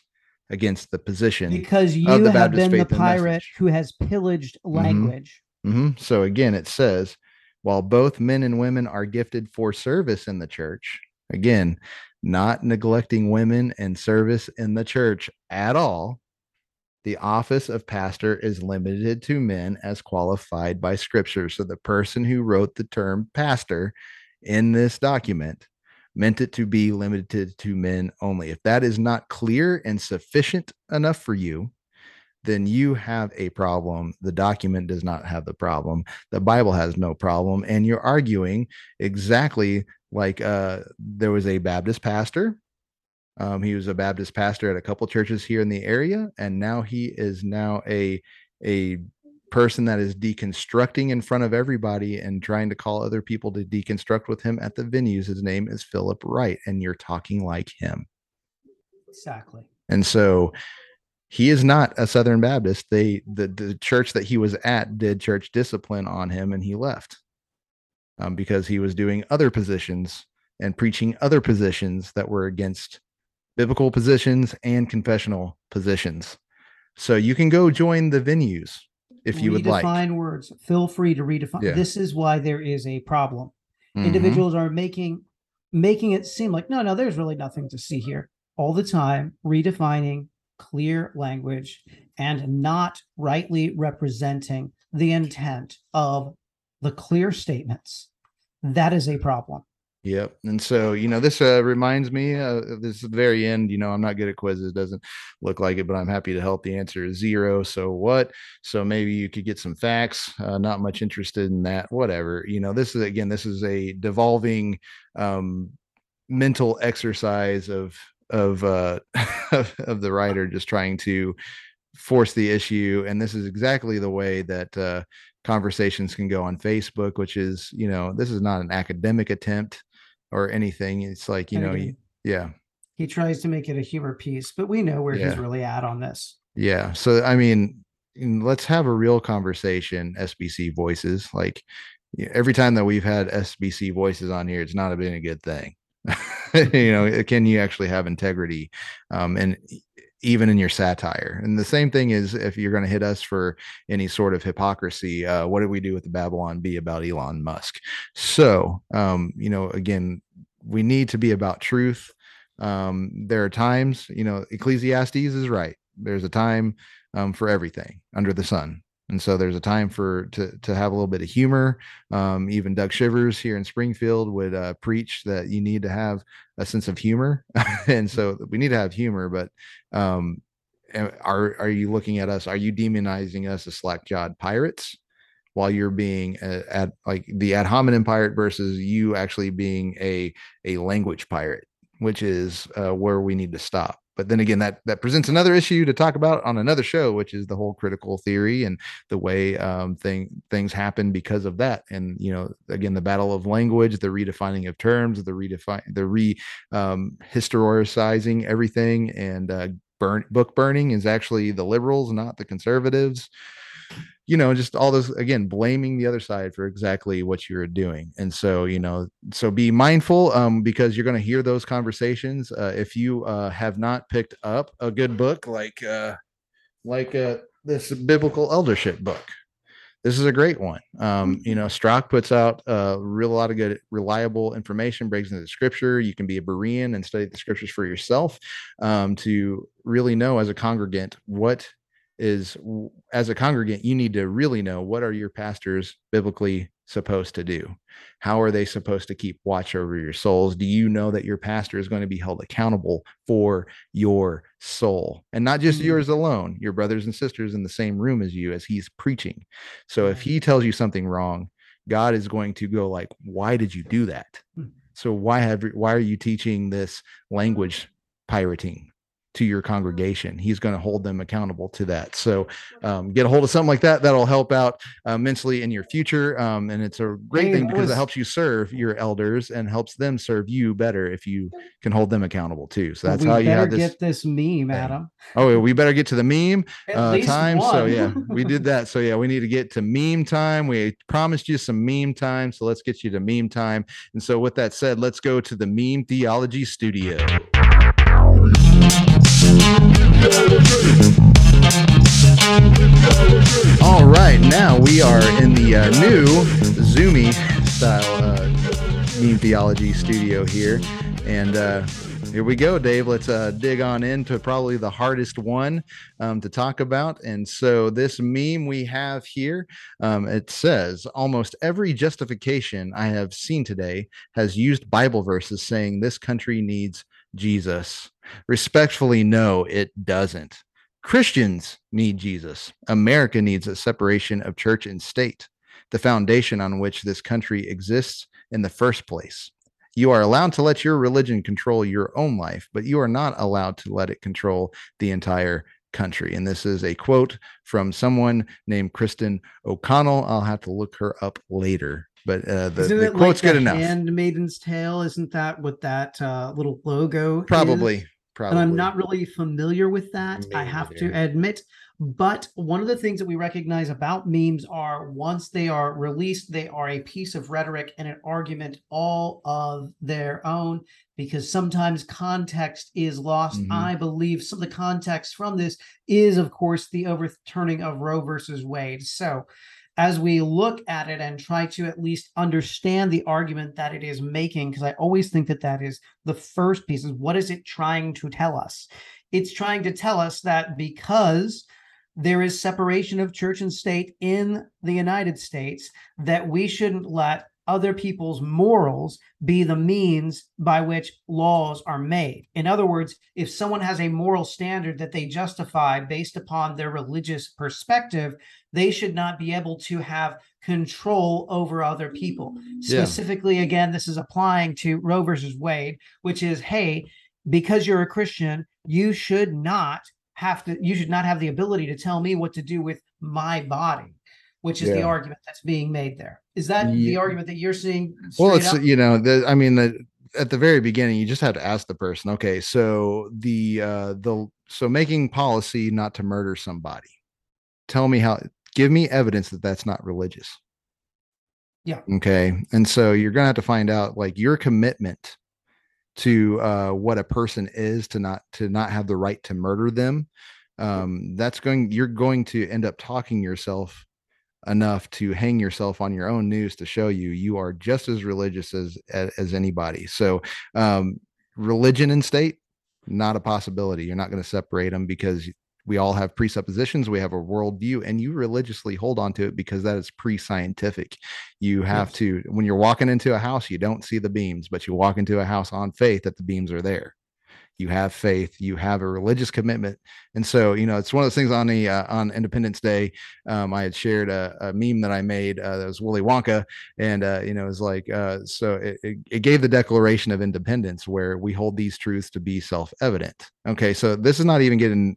against the position. Because you the have Baptist been the pirate message. who has pillaged language. hmm So again, it says, while both men and women are gifted for service in the church, again, not neglecting women and service in the church at all. The office of pastor is limited to men as qualified by scripture. So the person who wrote the term pastor in this document meant it to be limited to men only. If that is not clear and sufficient enough for you, then you have a problem. The document does not have the problem. The Bible has no problem. And you're arguing exactly like uh, there was a Baptist pastor. Um, he was a Baptist pastor at a couple churches here in the area, and now he is now a a person that is deconstructing in front of everybody and trying to call other people to deconstruct with him at the venues. His name is Philip Wright, and you're talking like him. Exactly. And so he is not a Southern Baptist. They the, the church that he was at did church discipline on him and he left. Um, because he was doing other positions and preaching other positions that were against biblical positions and confessional positions. So you can go join the venues if you would like. redefine words. Feel free to redefine. Yeah. This is why there is a problem. Mhm. Individuals are making making it seem like no, no, there's really nothing to see here. All the time, redefining clear language and not rightly representing the intent of the clear statements. That is a problem. Yep. And so, you know, this uh, reminds me, uh, this is the very end. You know, I'm not good at quizzes, doesn't look like it, but I'm happy to help. The answer is zero. So what? So maybe you could get some facts. Uh, not much interested in that. Whatever. You know, this is again, this is a devolving um, mental exercise of of uh of the writer just trying to force the issue and this is exactly the way that uh conversations can go on facebook which is you know this is not an academic attempt or anything it's like you know you, yeah. He tries to make it a humor piece, but we know where he's really at on this. yeah so i mean mm, let's have a real conversation sbc voices like every time that we've had sbc voices on here it's not been a good thing. You know can you actually have integrity? Um and even in your satire and the same thing is if you're going to hit us for any sort of hypocrisy uh what did we do with the Babylon Bee about elon musk? So um you know again we need to be about truth. Um there are times you know ecclesiastes is right. There's a time um, for everything under the sun and so there's a time for to to have a little bit of humor. Um, even doug shivers here in springfield would uh, preach that you need to have a sense of humor and so we need to have humor but um are are you looking at us are you demonizing us as slack-jawed pirates while you're being at like the ad hominem pirate versus you actually being a a language pirate which is uh, where we need to stop but then again that that presents another issue to talk about on another show which is the whole critical theory and the way um, thing things happen because of that. And you know again the battle of language the redefining of terms the redefine the re um, historicizing everything and uh, burn book burning is actually the liberals not the conservatives you know just all those again blaming the other side for exactly what you're doing. And so you know so be mindful um because you're going to hear those conversations uh, if you uh have not picked up a good book like uh like uh this biblical eldership book. This is a great one. Um you know Strauch puts out a real lot of good reliable information breaks into the scripture. You can be a berean and study the scriptures for yourself um to really know as a congregant what is as a congregant you need to really know what are your pastors biblically supposed to do? How are they supposed to keep watch over your souls? Do you know that your pastor is going to be held accountable for your soul? And not just Mhm. yours alone your brothers and sisters in the same room as you as he's preaching. So if he tells you something wrong god is going to go like why did you do that? Hmm. so why have why are you teaching this language pirating to your congregation he's going to hold them accountable to that so um, get a hold of something like that that'll help out uh, immensely in your future um, and it's a great thing because was- it helps you serve your elders and helps them serve you better if you can hold them accountable too so that's how you have this get this meme, Adam. oh we better get to the meme uh, time. So yeah, we did that. So yeah, we need to get to meme time. We promised you some meme time, so let's get you to meme time. And so with that said, let's go to the meme theology studio. All right, now we are in the uh, new Zoomy style uh, meme theology studio here, and uh, here we go, Dave. Let's uh, dig on into probably the hardest one um, to talk about. And so, this meme we have here, um, it says almost every justification I have seen today has used Bible verses saying this country needs Jesus. Respectfully, no, it doesn't. Christians need Jesus. America needs a separation of church and state, the foundation on which this country exists in the first place. You are allowed to let your religion control your own life, but you are not allowed to let it control the entire country. And this is a quote from someone named Kristen O'Connell. I'll have to look her up later, but uh, the, Isn't the it quote's like good enough. Handmaiden's Tale? Isn't that what that uh, little logo? is? Probably. And I'm not really familiar with that. I Me have to admit. But one of the things that we recognize about memes are once they are released, they are a piece of rhetoric and an argument all of their own because sometimes context is lost. Mhm. I believe some of the context from this is, of course, the overturning of Roe versus Wade. So as we look at it and try to at least understand the argument that it is making, because I always think that that is the first piece is what is it trying to tell us? It's trying to tell us that because there is separation of church and state in the United States, that we shouldn't let other people's morals be the means by which laws are made. In other words, if someone has a moral standard that they justify based upon their religious perspective, they should not be able to have control over other people. Yeah. Specifically, again, this is applying to Roe versus Wade, which is hey, because you're a Christian, you should not have to, you should not have the ability to tell me what to do with my body, which is the argument that's being made there. Is that the argument that you're seeing? well it's up? you know the i mean the at the very beginning you just have to ask the person okay so the uh the so making policy not to murder somebody tell me how give me evidence that that's not religious Yeah. okay and so you're gonna have to find out like your commitment to uh what a person is to not to not have the right to murder them um that's going you're going to end up talking yourself enough to hang yourself on your own news to show you you are just as religious as as, anybody. So um religion and state not a possibility. You're not going to separate them because we all have presuppositions we have a worldview and you religiously hold on to it because that is pre-scientific. You have Yes. to when you're walking into a house you don't see the beams but you walk into a house on faith that the beams are there you have faith you have a religious commitment. And so you know it's one of those things on the uh, on independence day um, i had shared a, a meme that i made uh, that was willy wonka. And uh, you know it was like uh, so it, it, it gave the declaration of independence where we hold these truths to be self-evident. Okay so this is not even getting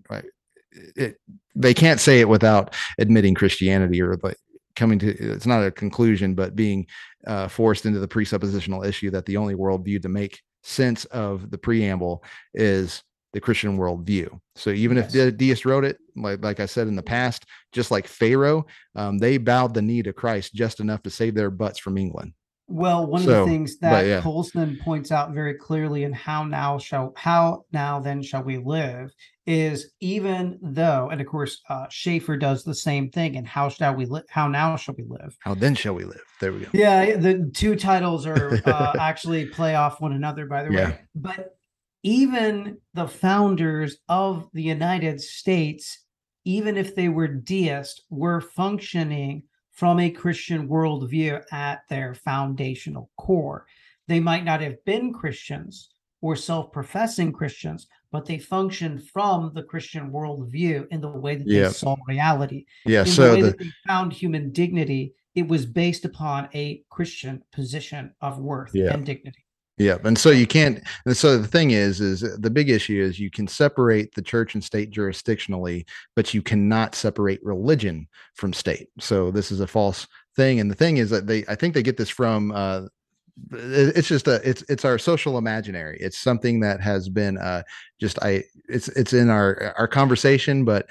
it, they can't say it without admitting christianity or like coming to it's not a conclusion but being uh, forced into the presuppositional issue that the only worldview to make sense of the preamble is the Christian worldview. So even if the deist wrote it, like like I said in the past, just like Pharaoh, um, they bowed the knee to Christ just enough to save their butts from England. Well, one of the things that yeah. Colson points out very clearly in how now shall how now then shall we live is even though, and of course uh, Schaeffer does the same thing. And how shall we live? How now shall we live? How then shall we live? There we go. Yeah, the two titles are uh, actually play off one another, by the Yeah. way. But even the founders of the United States, even if they were deist, were functioning from a Christian worldview at their foundational core. They might not have been Christians or self professing Christians, but they functioned from the Christian worldview in the way that Yeah. they saw reality Yeah. in the So way the that they found human dignity, it was based upon a Christian position of worth Yeah. and dignity. Yeah, and so you can't. And so the thing is, is the big issue is you can separate the church and state jurisdictionally, but you cannot separate religion from state. So this is a false thing. And the thing is that they, I think they get this from. uh it's just a it's it's our social imaginary it's something that has been uh just i it's it's in our our conversation but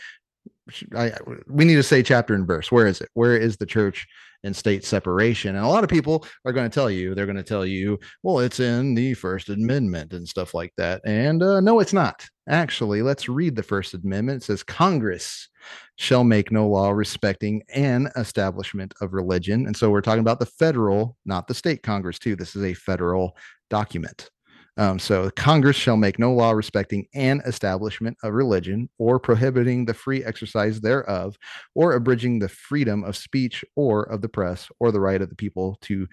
I, we need to say chapter and verse. Where is it? Where is the church and state separation? And a lot of people are going to tell you, they're going to tell you, well, it's in the First Amendment and stuff like that. And uh, no, it's not. Actually, let's read the First Amendment. It says Congress shall make no law respecting an establishment of religion. And so we're talking about the federal, not the state Congress, too. This is a federal document. Um, so Congress shall make no law respecting an establishment of religion or prohibiting the free exercise thereof or abridging the freedom of speech or of the press or the right of the people to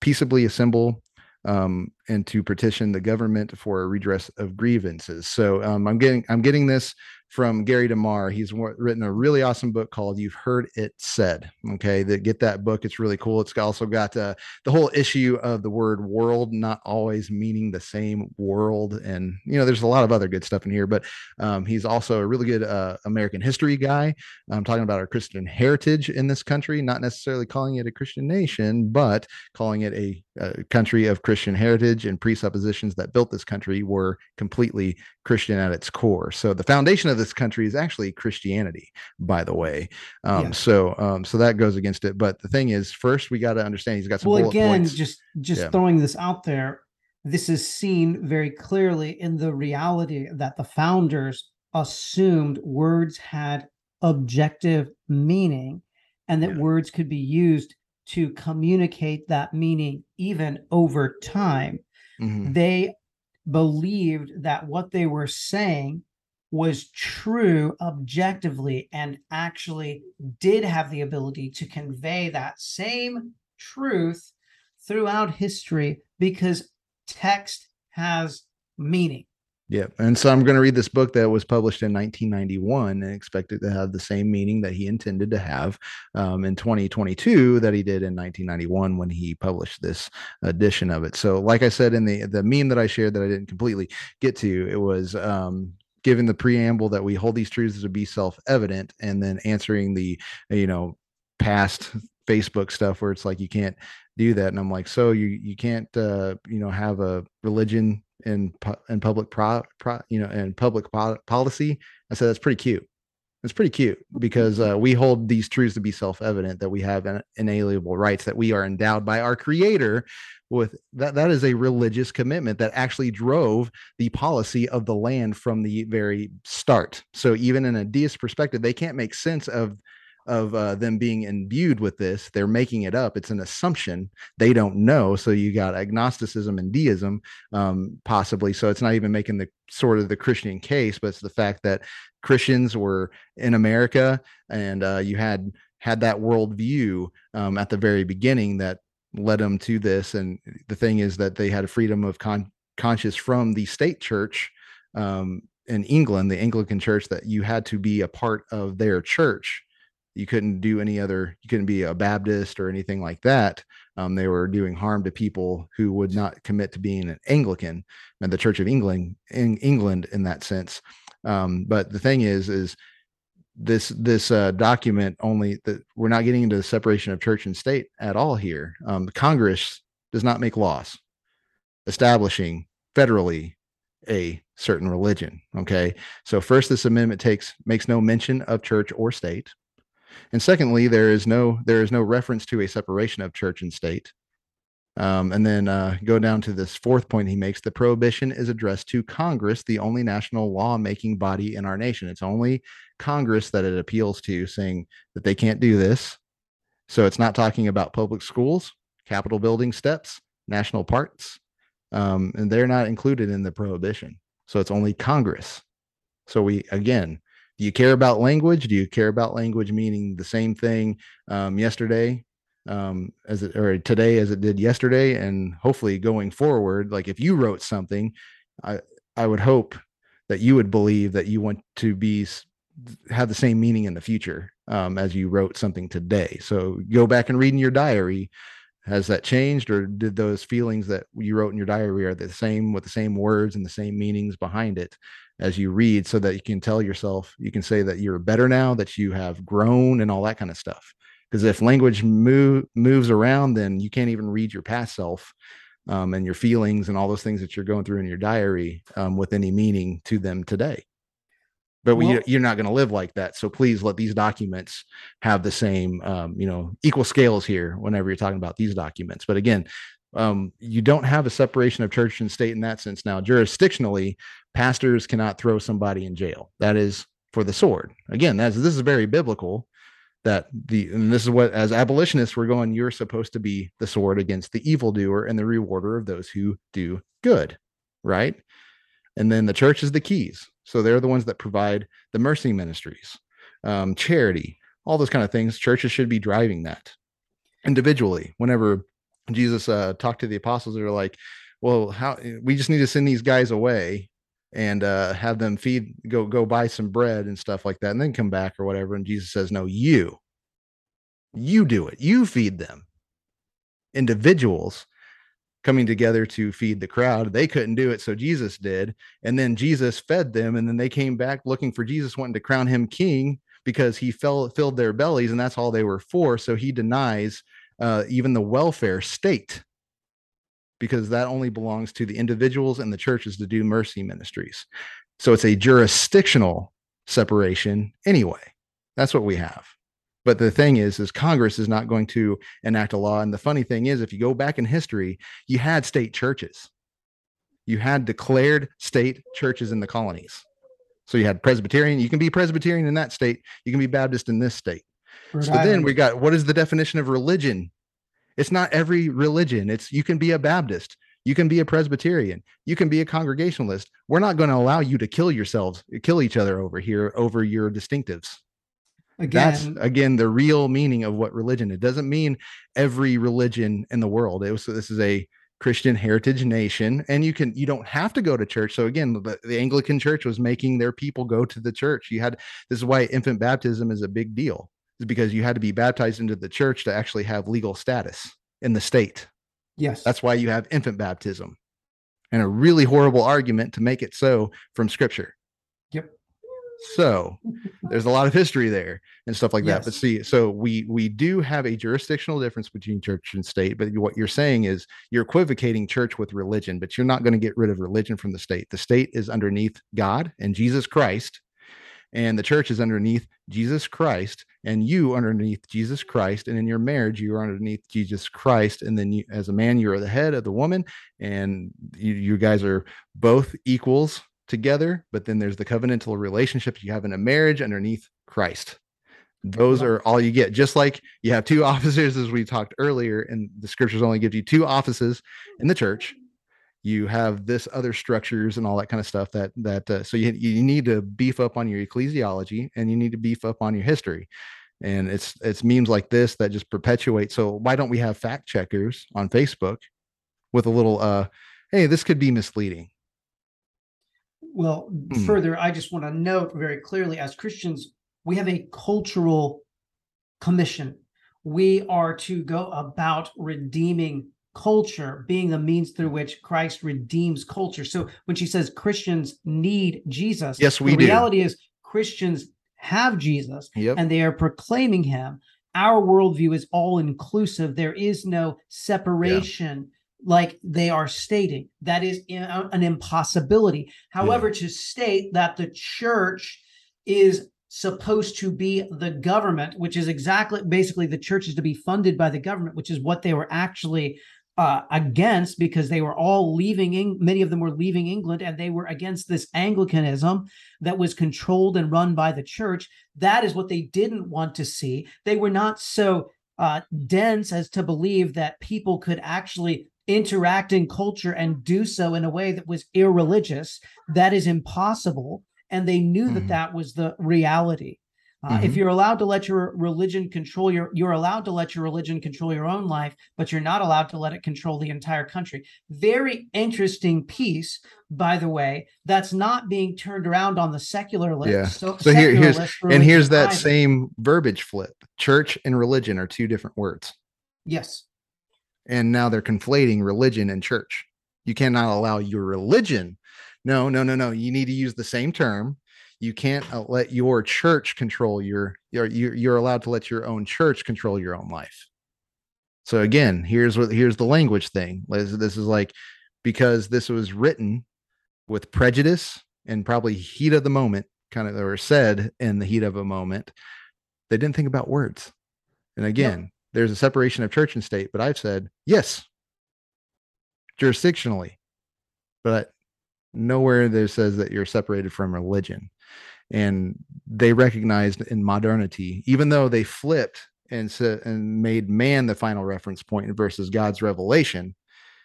peaceably assemble um, and to petition the government for a redress of grievances. So um, I'm getting I'm getting this from Gary DeMar. He's written a really awesome book called "You've Heard It Said." Okay, that get that book. It's really cool. It's also got uh, the whole issue of the word "world" not always meaning the same world, and you know, there's a lot of other good stuff in here. But um, he's also a really good uh, American history guy. I'm talking about our Christian heritage in this country, not necessarily calling it a Christian nation, but calling it a, a country of Christian heritage and presuppositions that built this country were completely Christian at its core. So the foundation of this country is actually Christianity, by the way. Um, Yeah. So um, so that goes against it. But the thing is, first we got to understand he's got some Well, again, points. just just Yeah. throwing this out there, this is seen very clearly in the reality that the founders assumed words had objective meaning and that Yeah. words could be used to communicate that meaning even over time. Mhm. they believed that what they were saying was true objectively and actually did have the ability to convey that same truth throughout history because text has meaning. Yeah. And so I'm going to read this book that was published in 1991 and expect it to have the same meaning that he intended to have um, in 2022 that he did in 1991 when he published this edition of it. So, like I said in the the meme that I shared that I didn't completely get to, it was um, given the preamble that we hold these truths to be self-evident, and then answering the you know past Facebook stuff where it's like you can't do that, and I'm like, so you you can't uh, you know have a religion in in public pro, pro you know in public po- policy? I said that's pretty cute. It's pretty cute because uh, we hold these truths to be self-evident that we have inalienable rights that we are endowed by our creator with that that is a religious commitment that actually drove the policy of the land from the very start so even in a deist perspective they can't make sense of of uh, them being imbued with this. They're making it up. It's an assumption. They don't know. So you got agnosticism and deism, um, possibly. So it's not even making the sort of the Christian case, but it's the fact that Christians were in America and uh, you had had that worldview um, at the very beginning that led them to this. And the thing is that they had a freedom of con- conscience from the state church um, in England, the Anglican church, that you had to be a part of their church. You couldn't do any other you couldn't be a baptist or anything like that. Um, they were doing harm to people who would not commit to being an anglican and the church of england in england in that sense. Um, but the thing is is this this uh, document only that we're not getting into the separation of church and state at all here. Um, congress does not make laws establishing federally a certain religion okay? So first this amendment takes makes no mention of church or state. And secondly, there is no there is no reference to a separation of church and state. Um, and then uh, go down to this fourth point he makes: the prohibition is addressed to Congress, the only national law-making body in our nation. It's only Congress that it appeals to, saying that they can't do this. So it's not talking about public schools, Capitol building steps, national parks, um, and they're not included in the prohibition. So it's only Congress. So we again do you care about language? Do you care about language meaning the same thing um, yesterday um, as it or today as it did yesterday? And hopefully going forward, like if you wrote something, I I would hope that you would believe that you want to be have the same meaning in the future um, as you wrote something today. So go back and read in your diary. Has that changed, or did those feelings that you wrote in your diary are the same with the same words and the same meanings behind it? as you read so that you can tell yourself you can say that you're better now that you have grown and all that kind of stuff because if language move, moves around then you can't even read your past self um, and your feelings and all those things that you're going through in your diary um, with any meaning to them today. But well, you're not going to live like that so please let these documents have the same um, you know equal scales here whenever you're talking about these documents. But again um, you don't have a separation of church and state in that sense. Now jurisdictionally pastors cannot throw somebody in jail. That is for the sword. Again that's this is very biblical that the and this is what as abolitionists we're going you're supposed to be the sword against the evildoer and the rewarder of those who do good right? And then the church is the keys. So they're the ones that provide the mercy ministries um, charity all those kind of things. Churches should be driving that individually. Whenever Jesus uh, talked to the apostles. They're like, "Well, how we just need to send these guys away and uh, have them feed, go go buy some bread and stuff like that, and then come back or whatever." And Jesus says, "No, you, you do it. You feed them. Individuals." coming together to feed the crowd. They couldn't do it, so Jesus did. And then Jesus fed them, and then they came back looking for Jesus, wanting to crown him king because he fell, filled their bellies, and that's all they were for. So he denies uh, even the welfare state, because that only belongs to the individuals and the churches to do mercy ministries. So it's a jurisdictional separation anyway. That's what we have. But the thing is, is Congress is not going to enact a law. And the funny thing is, if you go back in history, you had state churches. You had declared state churches in the colonies. So you had Presbyterian. You can be Presbyterian in that state. You can be Baptist in this state. So then we got what is the definition of religion? It's not every religion. It's you can be a Baptist, you can be a Presbyterian, you can be a Congregationalist. We're not going to allow you to kill yourselves, kill each other over here over your distinctives. Again, That's Again, the real meaning of what religion. It doesn't mean every religion in the world. It was this is a Christian heritage nation, and you can you don't have to go to church. So again, the, the Anglican Church was making their people go to the church. You had this is why infant baptism is a big deal, because you had to be baptized into the church to actually have legal status in the state. yes. That's why you have infant baptism, and a really horrible argument to make it so from Scripture. Yep. So there's a lot of history there and stuff like that. But see, so we we do have a jurisdictional difference between church and state. But what you're saying is you're equivocating church with religion, but you're not going to get rid of religion from the state. The state is underneath God and Jesus Christ, and the church is underneath Jesus Christ, and you underneath Jesus Christ. And in your marriage, you are underneath Jesus Christ. And then you, as a man, you are the head of the woman, and you, you guys are both equals together. But then there's the covenantal relationship you have in a marriage underneath Christ. Those are all you get. Just like you have two officers, as we talked earlier, and the scriptures only give you two offices in the church. You have this other structures and all that kind of stuff. That that uh, so you you need to beef up on your ecclesiology and you need to beef up on your history. And it's it's memes like this that just perpetuate. So why don't we have fact checkers on Facebook with a little uh, hey, this could be misleading. Well, Hmm. further, I just want to note very clearly as Christians, we have a cultural commission. We are to go about redeeming culture, being the means through which Christ redeems culture. So when she says Christians need Jesus, Yes, we the do. reality is Christians have Jesus Yep. and they are proclaiming him. Our worldview is all inclusive. There is no separation like they are stating. That is uh, an impossibility. However, to state that the church is supposed to be the government, which is exactly basically the church is to be funded by the government, which is what they were actually uh, against because they were all leaving. Eng- many of them were leaving England, and they were against this Anglicanism that was controlled and run by the church. That is what they didn't want to see. They were not so uh, dense as to believe that people could actually interact in culture and do so in a way that was irreligious. That is impossible. And they knew that Mhm. that was the reality. Uh, If Mhm. you're allowed to let your religion control your, you're allowed to let your religion control your own life, but you're not allowed to let it control the entire country. Very interesting piece, by the way, that's not being turned around on the secular list. Yeah. So, So here- here's- and here's that either. same verbiage flip. Church and religion are two different words. Yes. and now they're conflating religion and church. You cannot allow your religion. No, no, no, no. You need to use the same term. You can't uh, let your church control your. You're you're allowed to let your own church control your own life. So again, here's what here's the language thing. This this is like because this was written with prejudice and probably heat of the moment, kind of or said in the heat of a moment. They didn't think about words. And again, there's a separation of church and state, but I've said yes, jurisdictionally, but nowhere there says that you're separated from religion. And they recognized in modernity, even though they flipped and said and made man the final reference point versus God's revelation,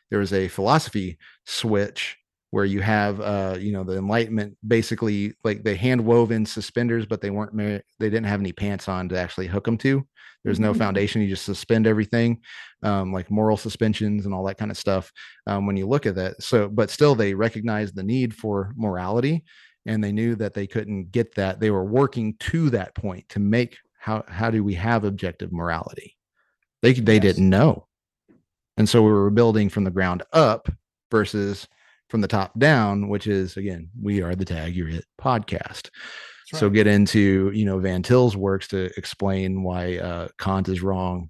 there was a philosophy switch where you have uh you know the enlightenment basically like they hand wove in suspenders but they weren't mar- they didn't have any pants on to actually hook them to there's no Mhm. foundation you just suspend everything um, like moral suspensions and all that kind of stuff um, when you look at that so but still they recognized the need for morality and they knew that they couldn't get that they were working to that point to make how how do we have objective morality? They they Yes. didn't know. And so we were building from the ground up versus from the top down which is again we are the tag you're it podcast. That's so get into you know van til's works to explain why uh kant is wrong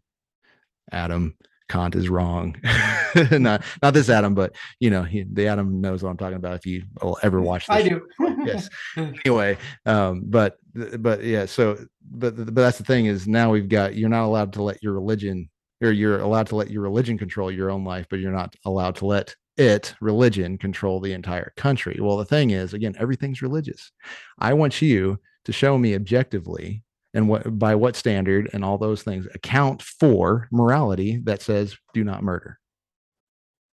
adam kant is wrong. Not not this adam but you know he, the adam knows what i'm talking about if you will ever watch this I do. yes. Anyway um but but yeah so but but that's the thing is now we've got you're not allowed to let your religion or you're allowed to let your religion control your own life but you're not allowed to let it religion control the entire country. Well the thing is again everything's religious. I want you to show me objectively and what by what standard and all those things account for morality that says do not murder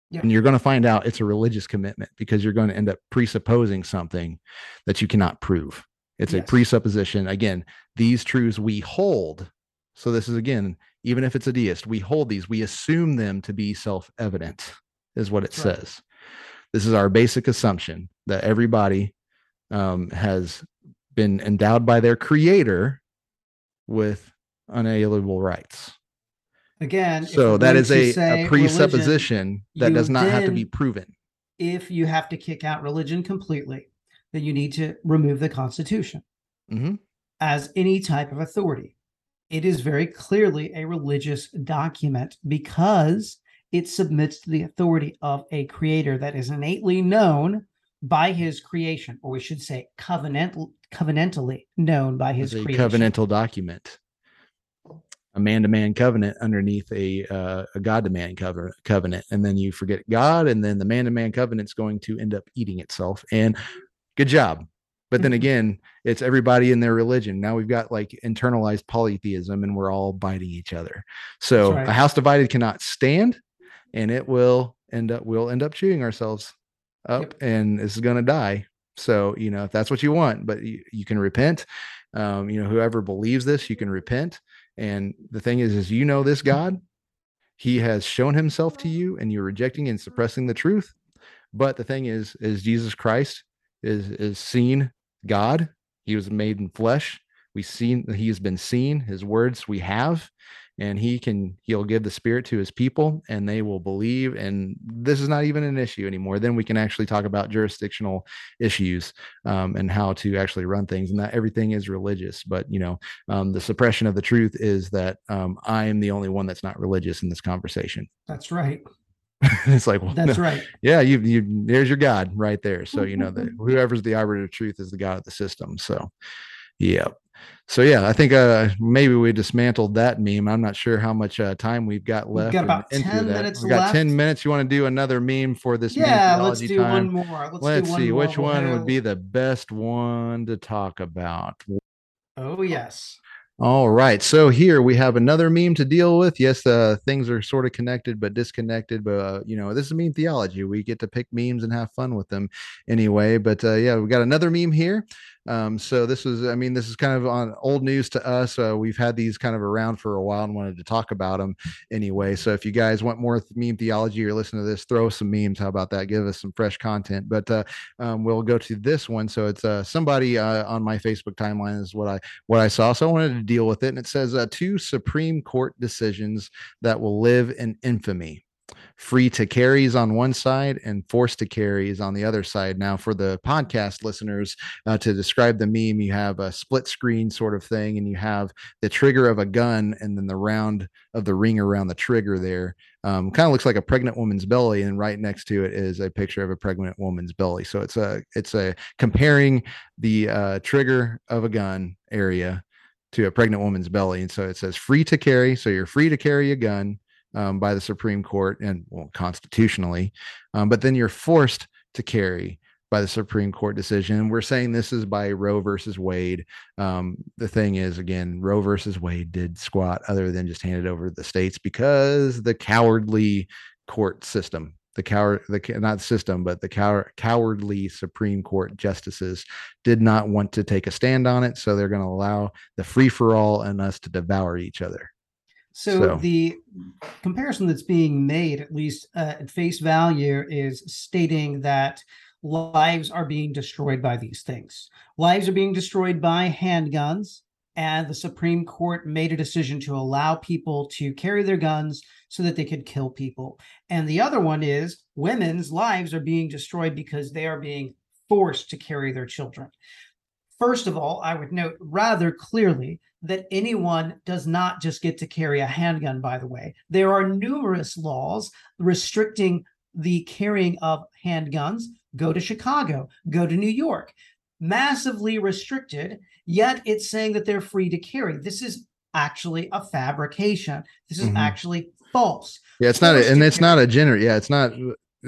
Yeah. and you're going to find out it's a religious commitment because you're going to end up presupposing something that you cannot prove It's a presupposition. Again, these truths we hold. So this is again, even if it's a deist, we hold these, we assume them to be self-evident, is what it That's right. says. This is our basic assumption that everybody um, has been endowed by their creator with unalienable rights. Again, So that is a, a presupposition that does not have to be proven. if you have to kick out religion completely, then you need to remove the Constitution Mhm. as any type of authority. It is very clearly a religious document because it submits to the authority of a creator that is innately known by his creation, or we should say covenantal, covenantally known by his It's a creation. covenantal document, a man-to-man covenant underneath a uh, a God-to-man covenant, covenant, and then you forget God, and then the man-to-man covenant's going to end up eating itself. And good job. But then Mhm. again, it's everybody in their religion. Now we've got like internalized polytheism, and we're all biting each other. So right. a house divided cannot stand, and it will end up we'll end up chewing ourselves up, Yep. and is going to die. So you know if that's what you want, but you, you can repent. Um, you know whoever believes this, you can repent. And the thing is, is you know this God, He has shown Himself to you, and you're rejecting and suppressing the truth. But the thing is, is Jesus Christ is is seen God. He was made in flesh. We've seen he has been seen. His words we have, and he can he'll give the spirit to his people, and they will believe. And this is not even an issue anymore. Then we can actually talk about jurisdictional issues um, and how to actually run things. And not everything is religious, but you know, um, the suppression of the truth is that um, I am the only one that's not religious in this conversation. That's right. it's like, well, That's no, right. yeah you you there's your god right there so you know that whoever's the arbiter of truth is the god of the system so yeah so yeah i think uh maybe we dismantled that meme i'm not sure how much uh, time we've got We've left got about 10 that. minutes we've got 10 minutes you want to do another meme for this meme Yeah, let's do time? one more. Let's, let's do one see more. which one would be the best one to talk about Oh yes. All right. So here we have another meme to deal with. Yes, uh, things are sort of connected but disconnected. But uh, you know, this is meme theology. We get to pick memes and have fun with them anyway. But uh, yeah, we got another meme here. Um, so this was, I mean, this is kind of on old news to us. Uh, we've had these kind of around for a while and wanted to talk about them anyway. So if you guys want more meme theology or listen to this, throw some memes. How about that? Give us some fresh content. But uh, um, we'll go to this one. So it's uh, somebody uh, on my Facebook timeline is what I what I saw. So I wanted to deal with it. And it says uh, two Supreme Court decisions that will live in infamy. Free to carries on one side and forced to carries on the other side. Now, for the podcast listeners, uh, to describe the meme, you have a split screen sort of thing, and you have the trigger of a gun, and then the round of the ring around the trigger there. Um, kind of looks like a pregnant woman's belly, and right next to it is a picture of a pregnant woman's belly. So it's a it's a comparing the uh, trigger of a gun area to a pregnant woman's belly. And so it says free to carry. So you're free to carry a gun um, by the Supreme Court and well, constitutionally, um, but then you're forced to carry by the Supreme Court decision. We're saying this is by Roe versus Wade. Um, the thing is, again, Roe versus Wade did squat other than just hand it over to the states because the cowardly court system. The coward, the not system, but the cow- cowardly Supreme Court justices did not want to take a stand on it, so they're going to allow the free for all and us to devour each other. So, So- the comparison that's being made, at least uh, at face value, is stating that lives are being destroyed by these things. Lives are being destroyed by handguns, and the Supreme Court made a decision to allow people to carry their guns so that they could kill people. And the other one is women's lives are being destroyed because they are being forced to carry their children. First of all, I would note rather clearly that anyone does not just get to carry a handgun, by the way. There are numerous laws restricting the carrying of handguns. Go to Chicago, go to New York, massively restricted, yet it's saying that they're free to carry. This is actually a fabrication. This is Mhm. actually false. Yeah, it's not, a, and it's not a general. Yeah, it's not.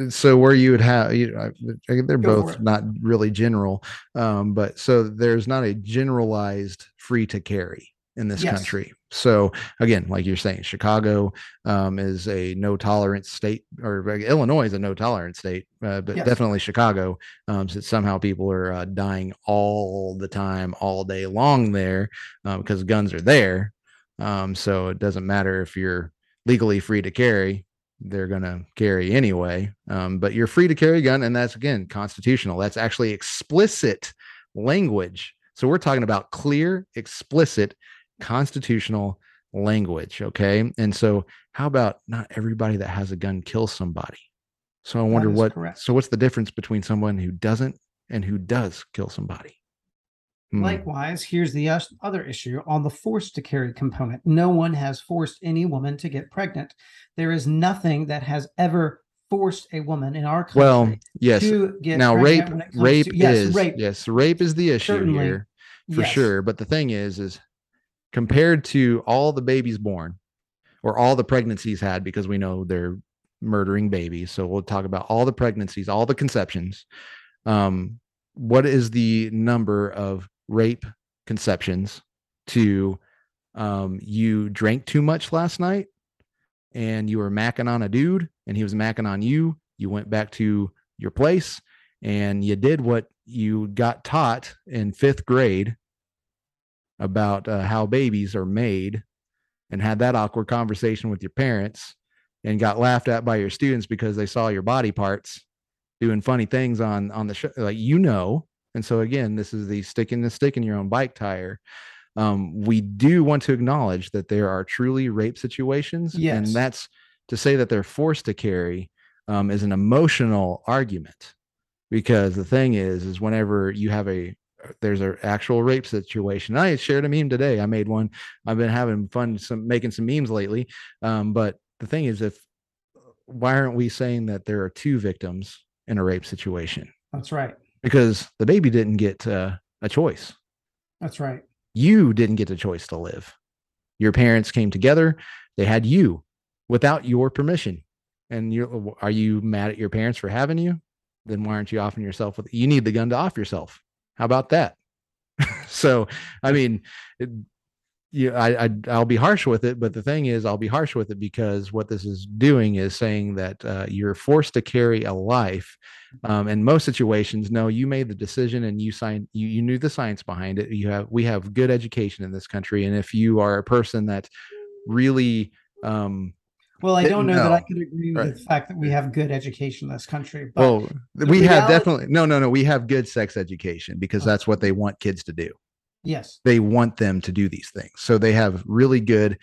So where you would have, you know, they're Go both not really general, um, but so there's not a generalized free to carry in this Yes. country. So again, like you're saying, Chicago um, is a no tolerance state, or uh, Illinois is a no tolerance state, uh, but Yes. definitely Chicago. Um, so somehow people are uh, dying all the time, all day long there because guns are there. Um, so it doesn't matter if you're legally free to carry; they're going to carry anyway. Um, but you're free to carry a gun, and that's again constitutional. That's actually explicit language. So we're talking about clear, explicit constitutional language. Okay. And so, how about not everybody that has a gun kills somebody? So, I wonder what, correct. so what's the difference between someone who doesn't and who does kill somebody? Hmm. Likewise, here's the other issue on the forced to carry component. No one has forced any woman to get pregnant. There is nothing that has ever forced a woman in our country well, yes. to get Now, pregnant rape, when it comes rape to- yes, is, rape. yes, rape is the issue Certainly. here for yes. sure. But the thing is, is compared to all the babies born or all the pregnancies had, because we know they're murdering babies. So we'll talk about all the pregnancies, all the conceptions. Um, what is the number of rape conceptions to um, you drank too much last night and you were macking on a dude and he was macking on you? You went back to your place and you did what you got taught in fifth grade about uh, how babies are made and had that awkward conversation with your parents and got laughed at by your students because they saw your body parts doing funny things on on the show like you know and so again this is the sticking the stick in your own bike tire. Um, we do want to acknowledge that there are truly rape situations Yes. and that's to say that they're forced to carry um, is an emotional argument. Because the thing is is whenever you have a there's an actual rape situation i shared a meme today. I made one. I've been having fun some making some memes lately. Um, but the thing is if why aren't we saying that there are two victims in a rape situation? That's right. Because the baby didn't get uh, a choice. That's right. you didn't get a choice to live. Your parents came together. They had you without your permission. And you are you mad at your parents for having you? Then why aren't you offing yourself with you need the gun to off yourself. How about that? So i mean it, you I, I i'll be harsh with it but the thing is i'll be harsh with it because what this is doing is saying that uh, you're forced to carry a life um, in most situations no you made the decision and you signed you, you knew the science behind it you have we have good education in this country and if you are a person that really um Well, I don't know that I could agree Right. with the fact that we have good education in this country. But well the we have definitely no no no we have good sex education because Okay. that's what they want kids to do yes, they want them to do these things. So they have really good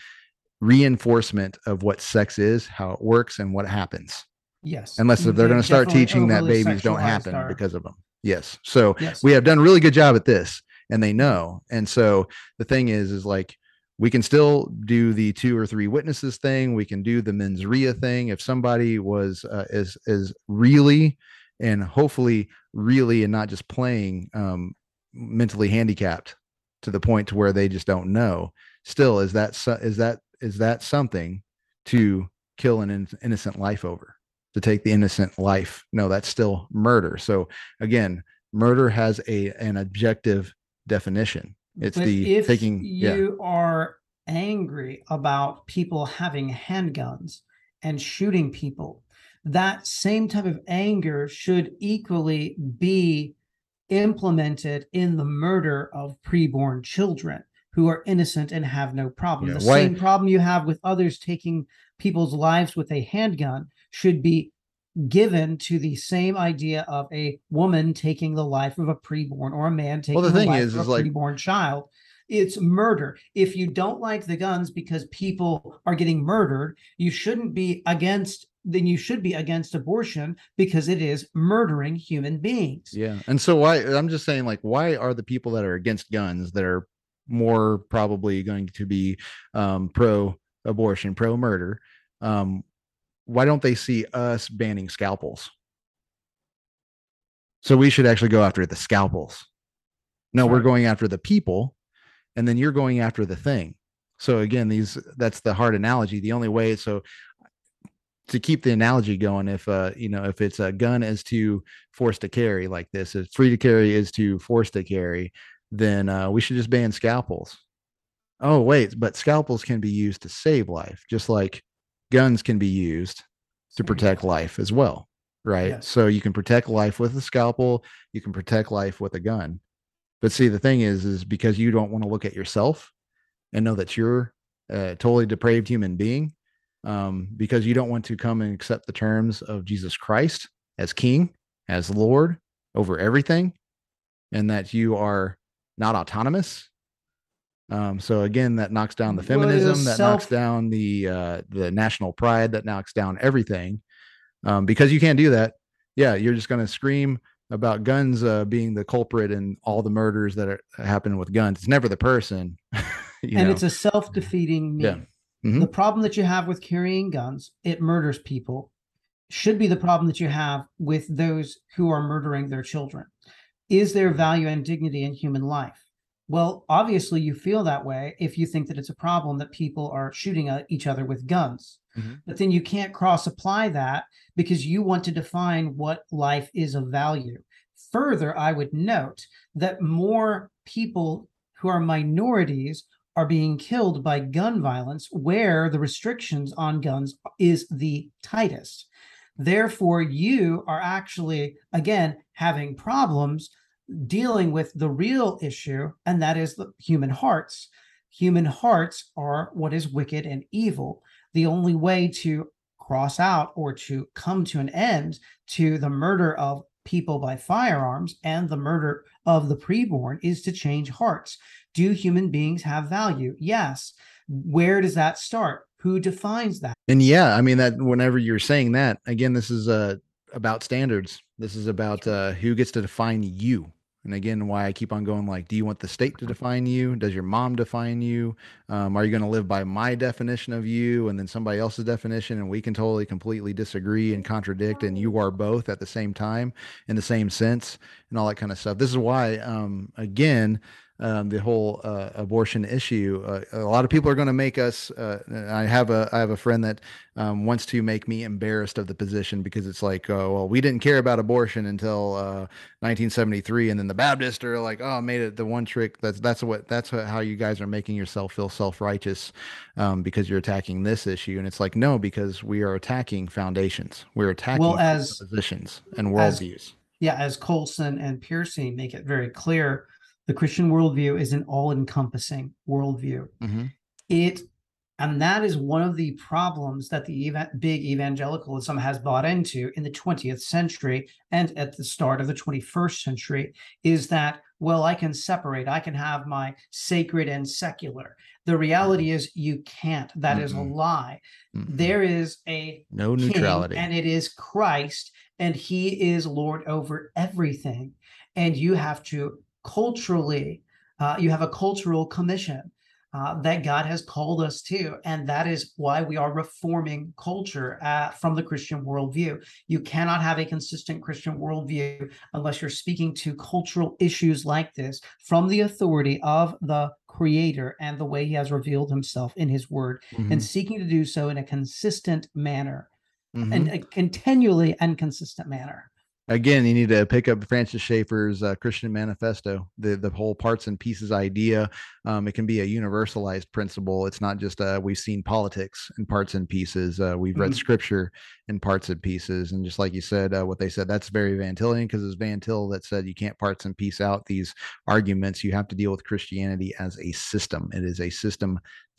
reinforcement of what sex is, how it works, and what happens. yes. Unless if they're They've going to start teaching that babies don't happen because of them. Yes. So yes, we have done a really good job at this, and they know. And so the thing is, is like we can still do the two or three witnesses thing. We can do the mens rea thing. If somebody was uh, is is really and hopefully really and not just playing um, mentally handicapped to the point to where they just don't know. Still, is that is that is that something to kill an in- innocent life over? To take the innocent life? No, that's still murder. So again, murder has a an objective definition. It's But the taking. yeah. you are angry about people having handguns and shooting people, that same type of anger should equally be implemented in the murder of preborn children who are innocent and have no problem. Yeah, the why- same problem you have with others taking people's lives with a handgun should be given to the same idea of a woman taking the life of a preborn or a man taking the the, thing life is- of is a like- preborn child. It's murder. If you don't like the guns because people are getting murdered, you shouldn't be against. Then you should be against abortion because it is murdering human beings. Yeah. And so why I'm just saying like why are the people that are against guns that are more probably going to be um pro abortion, pro murder, um why don't they see us banning scalpels? So we should actually go after the scalpels. No, we're going after the people and then you're going after the thing. So again, these that's the hard analogy. The only way so to keep the analogy going, if uh, you know, if it's a gun is to force to carry like this, if free to carry is to force to carry, then uh, we should just ban scalpels. oh wait, but scalpels can be used to save life, just like guns can be used to protect life as well, right? Yes. So you can protect life with a scalpel, you can protect life with a gun. But see, the thing is, is because you don't want to look at yourself and know that you're a totally depraved human being, um, because you don't want to come and accept the terms of Jesus Christ as King, as Lord over everything, and that you are not autonomous. Um, so again, that knocks down the Well, it is feminism, that knocks down the uh, the national pride, that knocks down everything. Um, because you can't do that. Yeah, you're just going to scream about guns uh, being the culprit in all the murders that are happening with guns. It's never the person. you and know? it's a self-defeating Yeah. Meme. Mhm. The problem that you have with carrying guns, it murders people, should be the problem that you have with those who are murdering their children. Is there value and dignity in human life? Well, obviously, you feel that way if you think that it's a problem that people are shooting at each other with guns. Mhm. But then you can't cross apply that because you want to define what life is of value. Further, I would note that more people who are minorities are being killed by gun violence where the restrictions on guns is the tightest. Therefore, you are actually, again, having problems dealing with the real issue, and that is the human hearts. Human hearts are what is wicked and evil. The only way to cross out or to come to an end to the murder of people by firearms and the murder of the preborn is to change hearts. Do human beings have value? Yes. Where does that start? Who defines that? And yeah, I mean that whenever you're saying that, again, this is uh about standards. This is about uh who gets to define you. And again, why I keep on going like, do you want the state to define you? Does your mom define you? Um, are you going to live by my definition of you and then somebody else's definition? And we can totally completely disagree and contradict, and you are both at the same time in the same sense and all that kind of stuff. This is why, um, again, um, the whole uh, abortion issue. Uh, a lot of people are going to make us. Uh, I have a I have a friend that um, wants to make me embarrassed of the position because it's like, oh well, we didn't care about abortion until uh, 1973, and then the Baptists are like, oh, made it the one trick. That's that's what that's what, how you guys are making yourself feel self righteous um, because you're attacking this issue, and it's like no, because we are attacking foundations. We're attacking Well, as- positions and worldviews. Yeah, as Colson and Pearcey make it very clear, the Christian worldview is an all encompassing worldview. Mhm. It and that is one of the problems that the eva- big evangelicalism has bought into in the 20th century and at the start of the 21st century is that well i can separate i can have my sacred and secular the reality is you can't That is a Mm-mm. lie Mhm. there is a no neutrality. and it is Christ, and he is Lord over everything. And you have to culturally, uh, you have a cultural commission uh, that God has called us to. And that is why we are reforming culture uh, from the Christian worldview. You cannot have a consistent Christian worldview unless you're speaking to cultural issues like this from the authority of the Creator and the way He has revealed Himself in His Word Mhm. and seeking to do so in a consistent manner Mhm. and a continually and consistent manner. Again you need to pick up francis schaeffer's uh, christian manifesto the the whole parts and pieces idea. Um, it can be a universalized principle. It's not just uh, we've seen politics in parts and pieces uh, we've read Mhm. scripture in parts and pieces. And just like you said uh, what they said that's very van tillian because it's van til that said you can't parts and piece out these arguments. You have to deal with christianity as a system. It is a system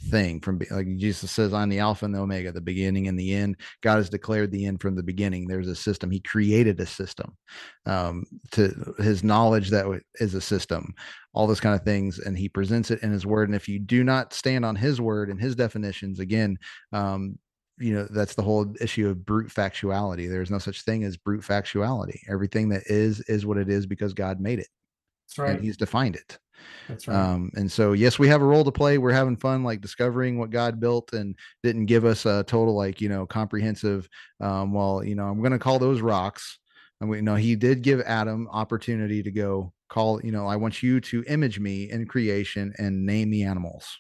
thing from like jesus says i'm the alpha and the omega the beginning and the end. God has declared the end from the beginning. There's a system. He created a system um, to his knowledge that is a system all those kind of things and he presents it in his word and if you do not stand on his word and his definitions again um, you know that's the whole issue of brute factuality. There's no such thing as brute factuality. Everything that is is what it is because god made it That's and he's defined it That's um, and so, yes, we have a role to play. We're having fun, like discovering what God built and didn't give us a total, like, you know, comprehensive. Um, well, you know, I'm going to call those rocks. And we know he did give Adam opportunity to go call, you know, I want you to image me in creation and name the animals.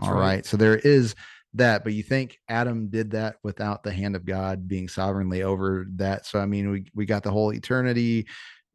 All right. right. So there is that, but you think Adam did that without the hand of God being sovereignly over that. So, I mean, we, we got the whole eternity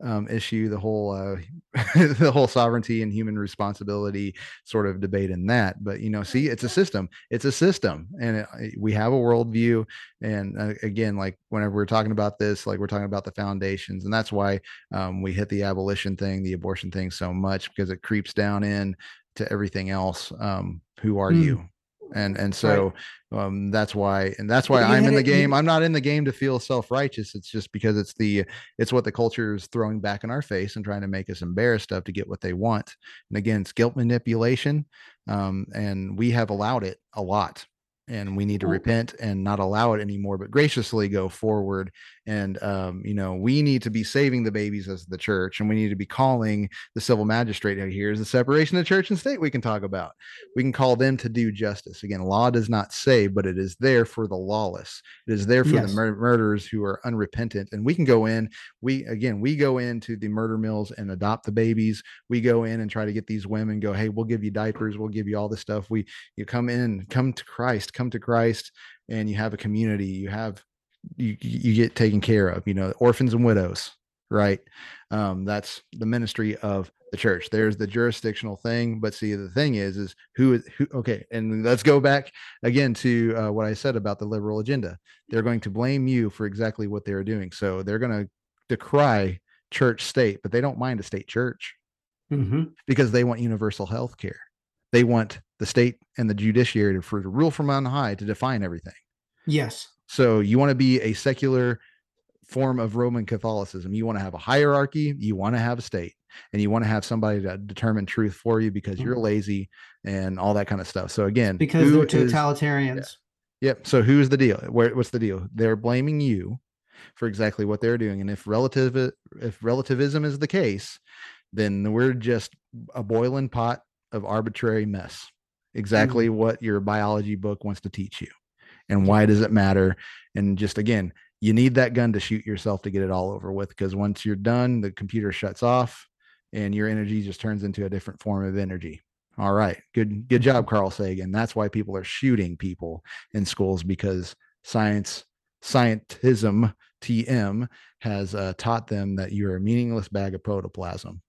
um, issue, the whole uh, the whole sovereignty and human responsibility sort of debate in that. But you know, see, it's a system. It's a system, and it, we have a worldview. And uh, again, like whenever we're talking about this, like we're talking about the foundations, and that's why um, we hit the abolition thing, the abortion thing so much because it creeps down in to everything else. Um, who are Mm. you? And and so um, that's why and that's why you I'm in the it- you- game. I'm not in the game to feel self righteous. It's just because it's the it's what the culture is throwing back in our face and trying to make us embarrassed of to get what they want. And again, it's guilt manipulation, um, and we have allowed it a lot. And we need to repent and not allow it anymore, but graciously go forward. And um, you know, we need to be saving the babies as the church, and we need to be calling the civil magistrate. Now, Here's the separation of church and state. We can talk about. We can call them to do justice. Again, law does not save, but it is there for the lawless. It is there for Yes. the mur- murderers who are unrepentant. And we can go in. We again, we go into the murder mills and adopt the babies. We go in and try to get these women. Go, hey, we'll give you diapers. We'll give you all this stuff. We you come in, come to Christ, come to Christ, and you have a community. You have you you get taken care of. You know, orphans and widows. Right. Um, that's the ministry of the church. There's the jurisdictional thing, but see, the thing is, is who is who? Okay, and let's go back again to uh, what I said about the liberal agenda. They're going to blame you for exactly what they're doing. So they're going to decry church state, but they don't mind a state church hmm because they want universal health care. They want the state and the judiciary to, for to rule from on high to define everything. Yes. So you want to be a secular form of Roman Catholicism. You want to have a hierarchy, you want to have a state, and you want to have somebody to determine truth for you because you're Mhm. lazy and all that kind of stuff. So again, Because they're is- totalitarians. Yep. So who's the deal? Where, what's the deal? They're blaming you for exactly what they're doing. And if relative if relativism is the case, then we're just a boiling pot of arbitrary mess. Exactly what your biology book wants to teach you. And why does it matter? And just again, you need that gun to shoot yourself to get it all over with because once you're done, the computer shuts off and your energy just turns into a different form of energy. All right. Good good job, Carl Sagan. That's why people are shooting people in schools because science, scientism, TM has uh, taught them that you're a meaningless bag of protoplasm.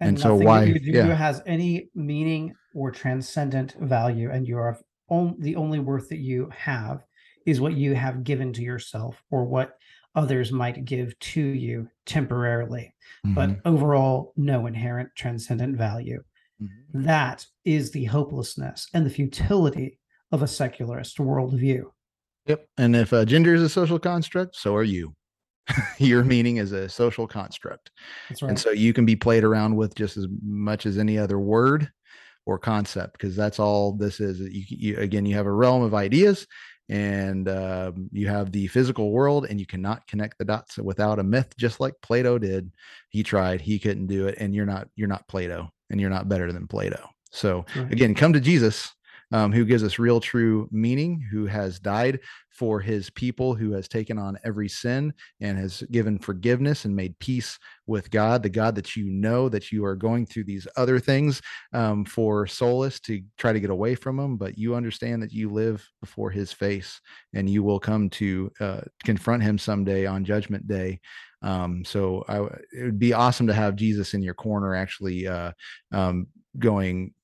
And so why- you do yeah. has any meaning or transcendent value, and you are on, the only worth that you have is what you have given to yourself or what others might give to you temporarily, but Mhm. overall, no inherent transcendent value. Mhm. That is the hopelessness and the futility of a secularist worldview. Yep. And if uh, gender is a social construct, so are you. Your meaning is a social construct. That's right. And so you can be played around with just as much as any other word or concept, because that's all this is. You, you again, you have a realm of ideas, and um, you have the physical world, and you cannot connect the dots without a myth, just like Plato did. He tried, he couldn't do it, and you're not you're not Plato, and you're not better than Plato. So right. again, come to Jesus. Um, who gives us real true meaning, who has died for his people, who has taken on every sin and has given forgiveness and made peace with God, the God that you know that you are going through these other things um, for solace to try to get away from Him, but you understand that you live before His face and you will come to uh, confront Him someday on Judgment Day. Um, so I, it would be awesome to have Jesus in your corner, actually uh, um, going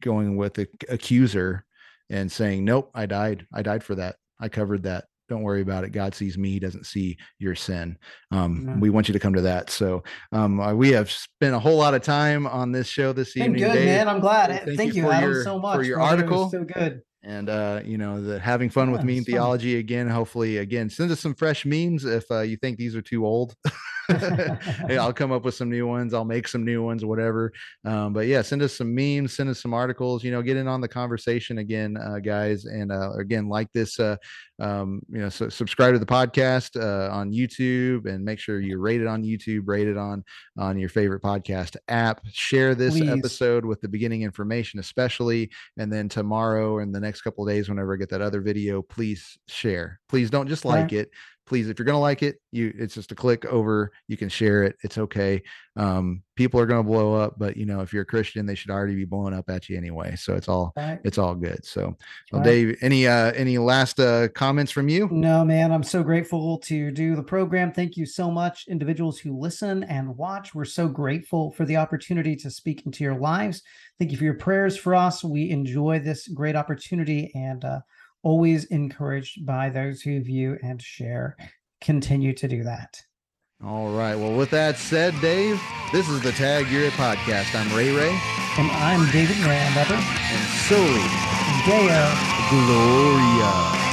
going with the accuser and saying, "Nope, I died. I died for that. I covered that." Don't worry about it. God sees me. He doesn't see your sin. Um, Amen. we want you to come to that. So um, uh, we have spent a whole lot of time on this show this evening. good, Dave. man. I'm glad. Thank Thank, you you, for Adam, your- so for much. your brother. It article. so good. and uh you know the having fun with Yeah, me it's and fun. theology again hopefully again send us some fresh memes if uh, you think these are too old Hey, i'll come up with some new ones i'll make some new ones whatever. Um but yeah send us some memes send us some articles you know get in on the conversation again uh guys and uh again like this uh um you know so subscribe to the podcast uh on youtube and make sure you rate it on youtube rate it on on your favorite podcast app. Share this Please. episode with the beginning information especially and then tomorrow and the next couple of days whenever i get that other video please share. Please don't just like it please, if you're gonna like it, you it's just a click over. You can share it. It's okay. Um, people are gonna blow up, but you know, if you're a Christian, they should already be blowing up at you anyway. So it's all Right. it's all good. So, well, Right. Dave, any uh any last uh comments from you? No, man, I'm so grateful to do the program. Thank you so much, individuals who listen and watch. We're so grateful for the opportunity to speak into your lives. Thank you for your prayers for us. We enjoy this great opportunity and uh, always encouraged by those who view and share. Continue to do that. All right. Well, with that said, Dave, this is the Tag You're It podcast. I'm Ray Ray, And I'm David Randlever. and Soli Deo. Gloria.